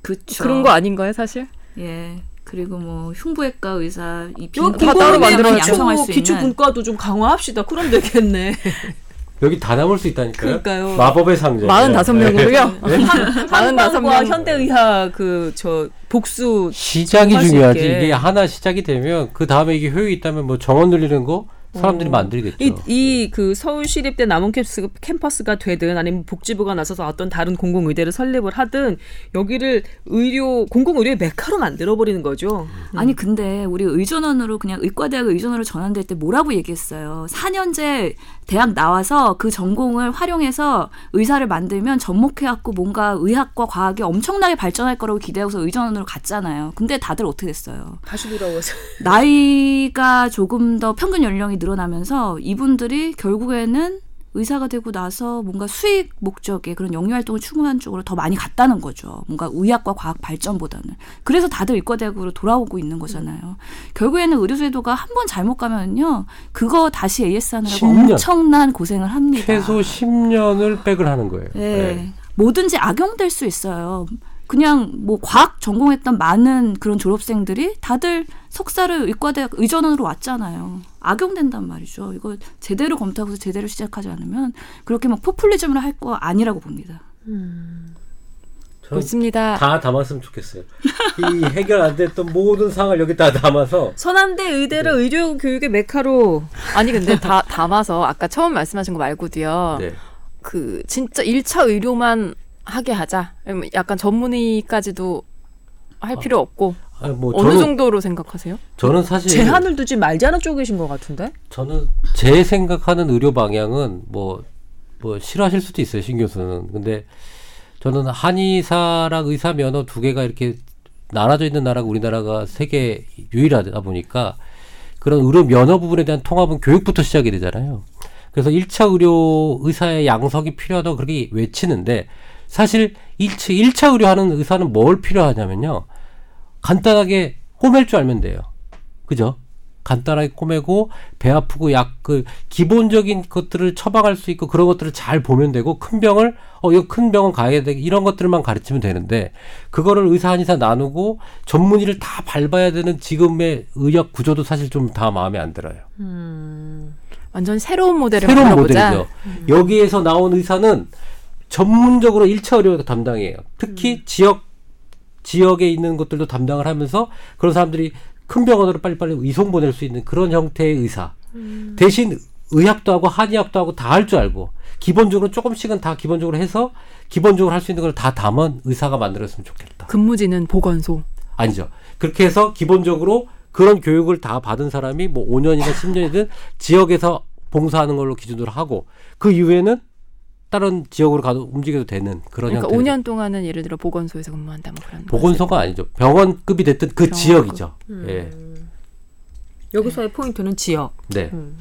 그렇죠. 그런 거 아닌가요, 사실? 예. 그리고 뭐 흉부외과 의사 이다 따로 만들어야죠. 양성할 수 기초 분과도 좀 강화합시다. 그럼 되겠네. 여기 다 남을 수 있다니까요. 그러니까요. 마법의 상자. 45명으로요. 네. 한방과 45명. 현대의학 그 저 복수 시작이 중요하지. 이게 하나 시작이 되면 그 다음에 이게 효율이 있다면 뭐 정원 늘리는 거 사람들이 어. 만들겠죠. 이그 서울시립대 남원 캠퍼스, 캠퍼스가 되든 아니면 복지부가 나서서 어떤 다른 공공의대를 설립을 하든 여기를 의료 공공의료의 메카로 만들어 버리는 거죠. 아니 근데 우리 의전원으로 그냥 의과대학 의전원으로 전환될 때 뭐라고 얘기했어요. 4년제 대학 나와서 그 전공을 활용해서 의사를 만들면 접목해갖고 뭔가 의학과 과학이 엄청나게 발전할 거라고 기대하고서 의전원으로 갔잖아요. 근데 다들 어떻게 됐어요? 다시 돌아와서 나이가 조금 더 평균 연령이 늘어나면서 이분들이 결국에는 의사가 되고 나서 뭔가 수익 목적의 그런 영유 활동을 추구하는 쪽으로 더 많이 갔다는 거죠. 뭔가 의학과 과학 발전보다는. 그래서 다들 의과대학으로 돌아오고 있는 거잖아요. 결국에는 의료제도가 한 번 잘못 가면요. 그거 다시 AS 하느라고 10년. 엄청난 고생을 합니다. 최소 10년을 백을 하는 거예요. 예. 네. 뭐든지 악용될 수 있어요. 그냥 뭐 과학 전공했던 많은 그런 졸업생들이 다들 석사를 의과대학 의전원으로 왔잖아요. 악용된단 말이죠. 이거 제대로 검토하고서 제대로 시작하지 않으면 그렇게 막 포퓰리즘을 할 거 아니라고 봅니다. 저는 좋습니다. 다 담았으면 좋겠어요. 이 해결 안 됐던 모든 상을 여기 다 담아서 서남대 의대를 네. 의료 교육의 메카로 아니 근데 다 담아서 아까 처음 말씀하신 거 말고도요. 네. 그 진짜 1차 의료만 하게 하자. 아니면 약간 전문의까지도 할 필요 없고 아니, 뭐 어느 저는 정도로 생각하세요? 저는 사실 제한을 두지 말자는 쪽이신 것 같은데. 저는 제 생각하는 의료 방향은 뭐, 뭐 싫어하실 수도 있어요, 신 교수는. 근데 저는 한의사랑 의사 면허 두 개가 이렇게 나눠져 있는 나라가 우리나라가 세계 유일하다 보니까 그런 의료 면허 부분에 대한 통합은 교육부터 시작이 되잖아요. 그래서 1차 의료 의사의 양성이 필요하다고 그렇게 외치는데 사실 1차, 1차 의료하는 의사는 뭘 필요하냐면요. 간단하게 꼬맬 줄 알면 돼요. 그죠? 간단하게 꼬매고 배 아프고 약 그 기본적인 것들을 처방할 수 있고 그런 것들을 잘 보면 되고 큰 병을 어 이거 큰 병원 가야 돼 이런 것들만 가르치면 되는데 그거를 의사 한의사 나누고 전문의를 다 밟아야 되는 지금의 의학 구조도 사실 좀 다 마음에 안 들어요. 완전 새로운 모델을 새로운. 모델이죠. 여기에서 나온 의사는 전문적으로 1차 의료 담당이에요. 특히 지역 지역에 있는 것들도 담당을 하면서 그런 사람들이 큰 병원으로 빨리빨리 이송 보낼 수 있는 그런 형태의 의사. 대신 의학도 하고 한의학도 하고 다 할 줄 알고 기본적으로 조금씩은 다 기본적으로 해서 기본적으로 할 수 있는 걸 다 담은 의사가 만들었으면 좋겠다. 근무지는 보건소. 아니죠. 그렇게 해서 기본적으로 그런 교육을 다 받은 사람이 뭐 5년이나 10년이든 지역에서 봉사하는 걸로 기준으로 하고 그 이후에는 다른 지역으로 가도 움직여도 되는 그런 그러니까 형태. 5년 동안은 예를 들어 보건소에서 근무한다 뭐 그런. 보건소가 아니죠. 병원급이 됐든 그 병원급. 지역이죠. 예. 여기서의 포인트는 지역. 네. 음.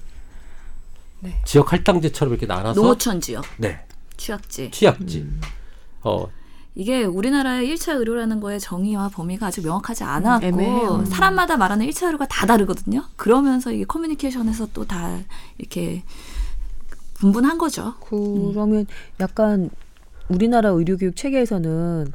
지역 할당제처럼 이렇게 나눠서 농어촌 지역, 네. 취약지. 취약지. 어, 이게 우리나라의 1차 의료라는 거의 정의와 범위가 아주 명확하지 않았고 애매해요. 사람마다 말하는 1차 의료가 다 다르거든요. 그러면서 이게 커뮤니케이션에서 또 다 이렇게 분분한 거죠. 그러면 약간 우리나라 의료교육 체계에서는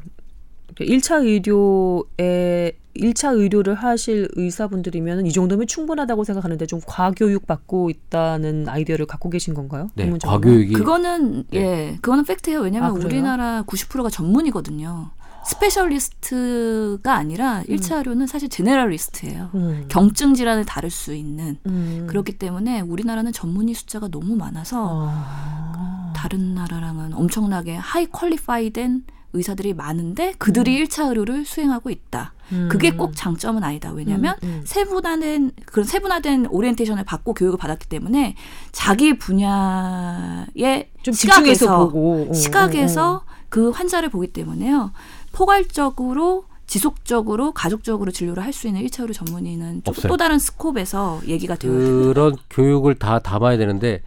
1차 의료에 1차 의료를 하실 의사분들이면 이 정도면 충분하다고 생각하는데 좀 과교육 받고 있다는 아이디어를 갖고 계신 건가요? 네, 전문적으로? 과교육이 그거는 네. 예, 그거는 fact예요. 왜냐하면 아? 우리나라 90%가 전문이거든요. specialist가 아니라 1차 의료는 사실 generalist예요. 음. 경증 질환을 다룰 수 있는 음. 그렇기 때문에 우리나라는 전문의 숫자가 너무 많아서 아. 다른 나라랑은 엄청나게 high qualify된 의사들이 많은데 그들이 일 1차 의료를 수행하고 있다. 음. 그게 꼭 장점은 아니다. 왜냐하면 음, 음. 세분화된 그런 세분화된 오리엔테이션을 받고 교육을 받았기 때문에 자기 분야의 좀 시각에서 보고 어, 시각에서 어, 어. 그 환자를 보기 때문에요. 포괄적으로 지속적으로 가족적으로 진료를 할 수 있는 1차 의료 전문의는. 또 다른 스콥에서 얘기가 되어야 돼요. 그런 교육을 다 담아야 되는데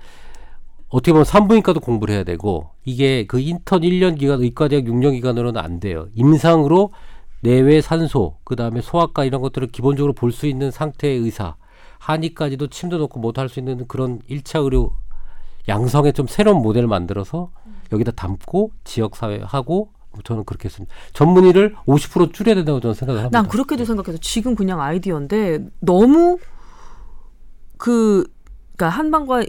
어떻게 보면 산부인과도 공부를 해야 되고 이게 그 인턴 1년 기간 의과대학 6년 기간으로는 안 돼요. 임상으로 내외 산소 그다음에 소아과 이런 것들을 기본적으로 볼 수 있는 상태의 의사 한의까지도 침도 놓고 못 할 수 있는 그런 1차 의료 양성의 좀 새로운 모델을 만들어서 여기다 담고 지역 사회 하고 저는 그렇게 했습니다. 전문의를 50% 줄여야 된다고 저는 생각을 합니다. 난 그렇게도 생각해서 지금 그냥 아이디어인데 너무 그 그러니까 한방과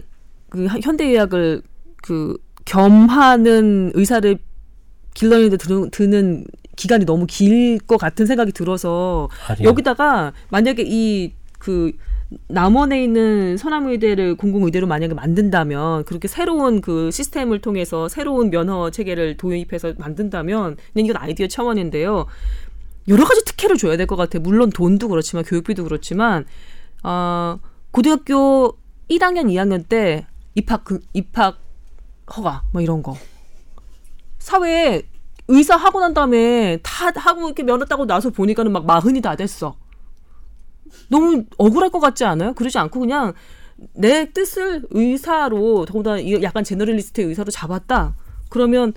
그 현대의학을 그 겸하는 의사를 길러내는데 드는, 드는 기간이 너무 길 것 같은 생각이 들어서 아니요. 여기다가 만약에 이그 남원에 있는 서남의대를 공공의대로 만약에 만든다면 그렇게 새로운 그 시스템을 통해서 새로운 면허 체계를 도입해서 만든다면 이건 아이디어 차원인데요. 여러 가지 특혜를 줘야 될 것 같아. 물론 돈도 그렇지만 교육비도 그렇지만 어, 고등학교 1학년, 2학년 때 입학 그, 입학 허가 뭐 이런 거 사회에 의사 하고 난 다음에 다 하고 이렇게 면허 따고 나서 보니까는 막 마흔이 다 됐어. 너무 억울할 것 같지 않아요? 그러지 않고 그냥 내 뜻을 의사로 더구나 이 약간 제너럴리스트의 의사로 잡았다. 그러면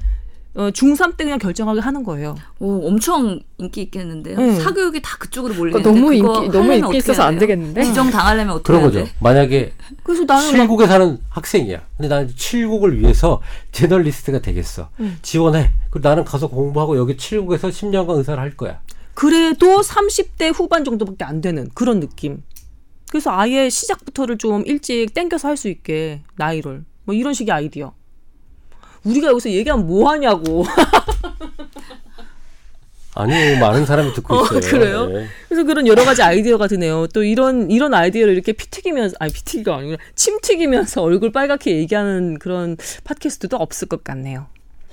어, 중3 때 그냥 결정하게 하는 거예요. 오, 엄청 인기 있겠는데요. 응. 사교육이 다 그쪽으로 몰리는데 그거 너무 인기 너무 인기 있어서 안? 되겠는데. 지정 당하려면 어떻게 그런 해야 거죠. 돼? 만약에 그래서 나는 막 칠국에 사는 학생이야. 근데 나는 칠국을 위해서 제널리스트가 되겠어. 지원해. 그리고 나는 가서 공부하고 여기 칠국에서 10년간 의사를 할 거야. 그래도 30대 후반 정도밖에 안 되는 그런 느낌. 그래서 아예 시작부터를 좀 일찍 땡겨서 할 수 있게 나이를 뭐 이런 식의 아이디어. 우리가 여기서 얘기하면 뭐 하냐고. 아니 많은 사람이 듣고 어, 있어요. 그래요? 네. 그래서 그런 여러 가지 아이디어가 드네요. 또 이런 이런 아이디어를 이렇게 피 튀기면서 아니 피 튀기가 아니라 침 튀기면서 얼굴 빨갛게 얘기하는 그런 팟캐스트도 없을 것 같네요.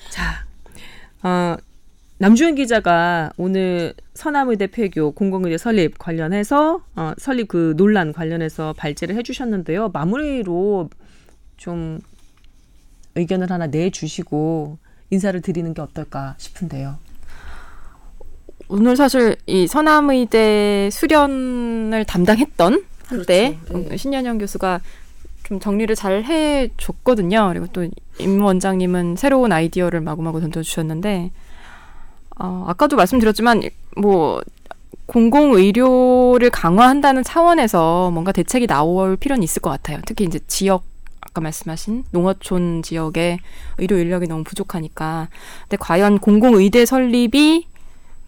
자, 어, 남주현 기자가 오늘 서남의대 폐교 공공의대 설립 관련해서 어, 설립 그 논란 관련해서 발제를 해주셨는데요. 마무리로 좀 의견을 하나 내주시고 인사를 드리는 게 어떨까 싶은데요. 오늘 사실 이 서남의대 수련을 담당했던 한때 그렇죠. 네. 신현영 교수가 좀 정리를 잘 해줬거든요. 그리고 또 임 원장님은 새로운 아이디어를 마구마구 던져주셨는데 어, 아까도 말씀드렸지만 뭐 공공 의료를 강화한다는 차원에서 뭔가 대책이 나올 필요는 있을 것 같아요. 특히 이제 지역 아까 말씀하신 농어촌 지역의 의료 인력이 너무 부족하니까. 근데 과연 공공 의대 설립이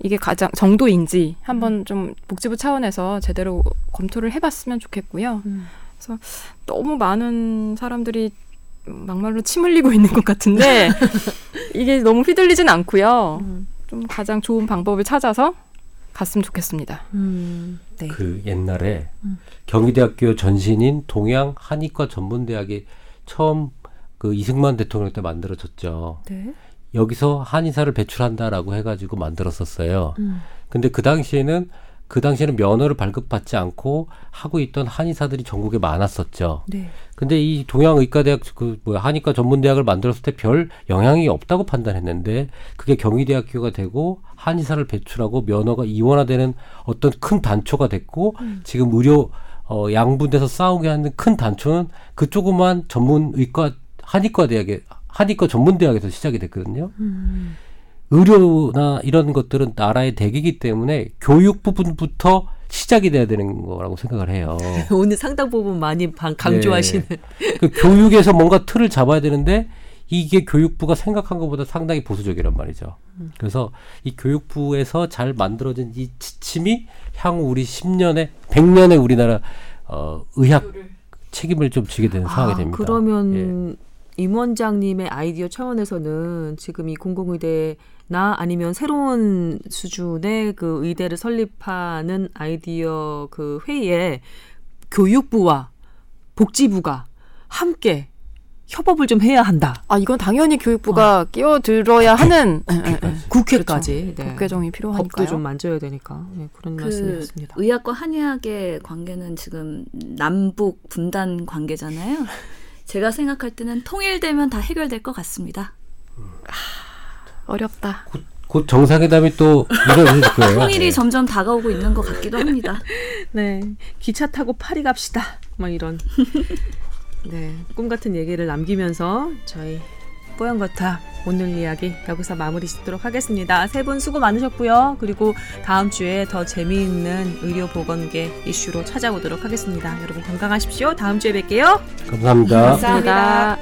이게 가장 정도인지 한번 좀 복지부 차원에서 제대로 검토를 해봤으면 좋겠고요. 음. 그래서 너무 많은 사람들이 막말로 침 흘리고 있는 것 같은데 이게 너무 휘둘리진 않고요. 음. 좀 가장 좋은 방법을 찾아서 갔으면 좋겠습니다. 음, 네. 그 옛날에 음. 경희대학교 전신인 동양 한의과 전문대학이 처음 그 이승만 대통령 때 만들어졌죠. 네. 여기서 한의사를 배출한다라고 해가지고 만들었었어요. 음. 근데 그 당시에는 그 당시에는 면허를 발급받지 않고 하고 있던 한의사들이 전국에 많았었죠. 네. 근데 이 동양의과대학 그 뭐야 한의과 전문대학을 만들었을 때 별 영향이 없다고 판단했는데 그게 경희대학교가 되고 한의사를 배출하고 면허가 이원화되는 어떤 큰 단초가 됐고 지금 의료 어 양분돼서 싸우게 하는 큰 단초는 그 조그만 전문의과 한의과 대학에 한의과 전문대학에서 시작이 됐거든요. 음. 의료나 이런 것들은 나라의 대기이기 때문에 교육 부분부터 시작이 돼야 되는 거라고 생각을 해요. 오늘 상당 부분 많이 방- 강조하시는. 그 교육에서 뭔가 틀을 잡아야 되는데 이게 교육부가 생각한 것보다 상당히 보수적이란 말이죠. 그래서 이 교육부에서 잘 만들어진 이 지침이 향후 우리 10년에 100년에 우리나라 어, 의학 책임을 좀 지게 되는 상황이 됩니다. 아, 그러면 임 원장님의 아이디어 차원에서는 지금 이 공공의대 나 아니면 새로운 수준의 그 의대를 설립하는 아이디어 그 회의에 교육부와 복지부가 함께 협업을 좀 해야 한다. 아 이건 당연히 교육부가 끼어들어야 하는 예, 예, 예. 국회까지 그렇죠. 네. 법 개정이 필요하니까요. 법도 좀 만져야 되니까 네, 그런 그 말씀이었습니다. 의학과 한의학의 관계는 지금 남북 분단 관계잖아요. 제가 생각할 때는 통일되면 다 해결될 것 같습니다. 어렵다. 곧 정상회담이 또 이루어질 거예요. 통일이 네. 점점 다가오고 있는 것 같기도 합니다. 네, 기차 타고 파리 갑시다. 막 이런 네, 꿈 같은 얘기를 남기면서 저희 뽀얀거탑 오늘 이야기 여기서 마무리 짓도록 하겠습니다. 세 분 수고 많으셨고요. 그리고 다음 주에 더 재미있는 의료 보건계 이슈로 찾아오도록 하겠습니다. 여러분 건강하십시오. 다음 주에 뵐게요. 감사합니다. 감사합니다.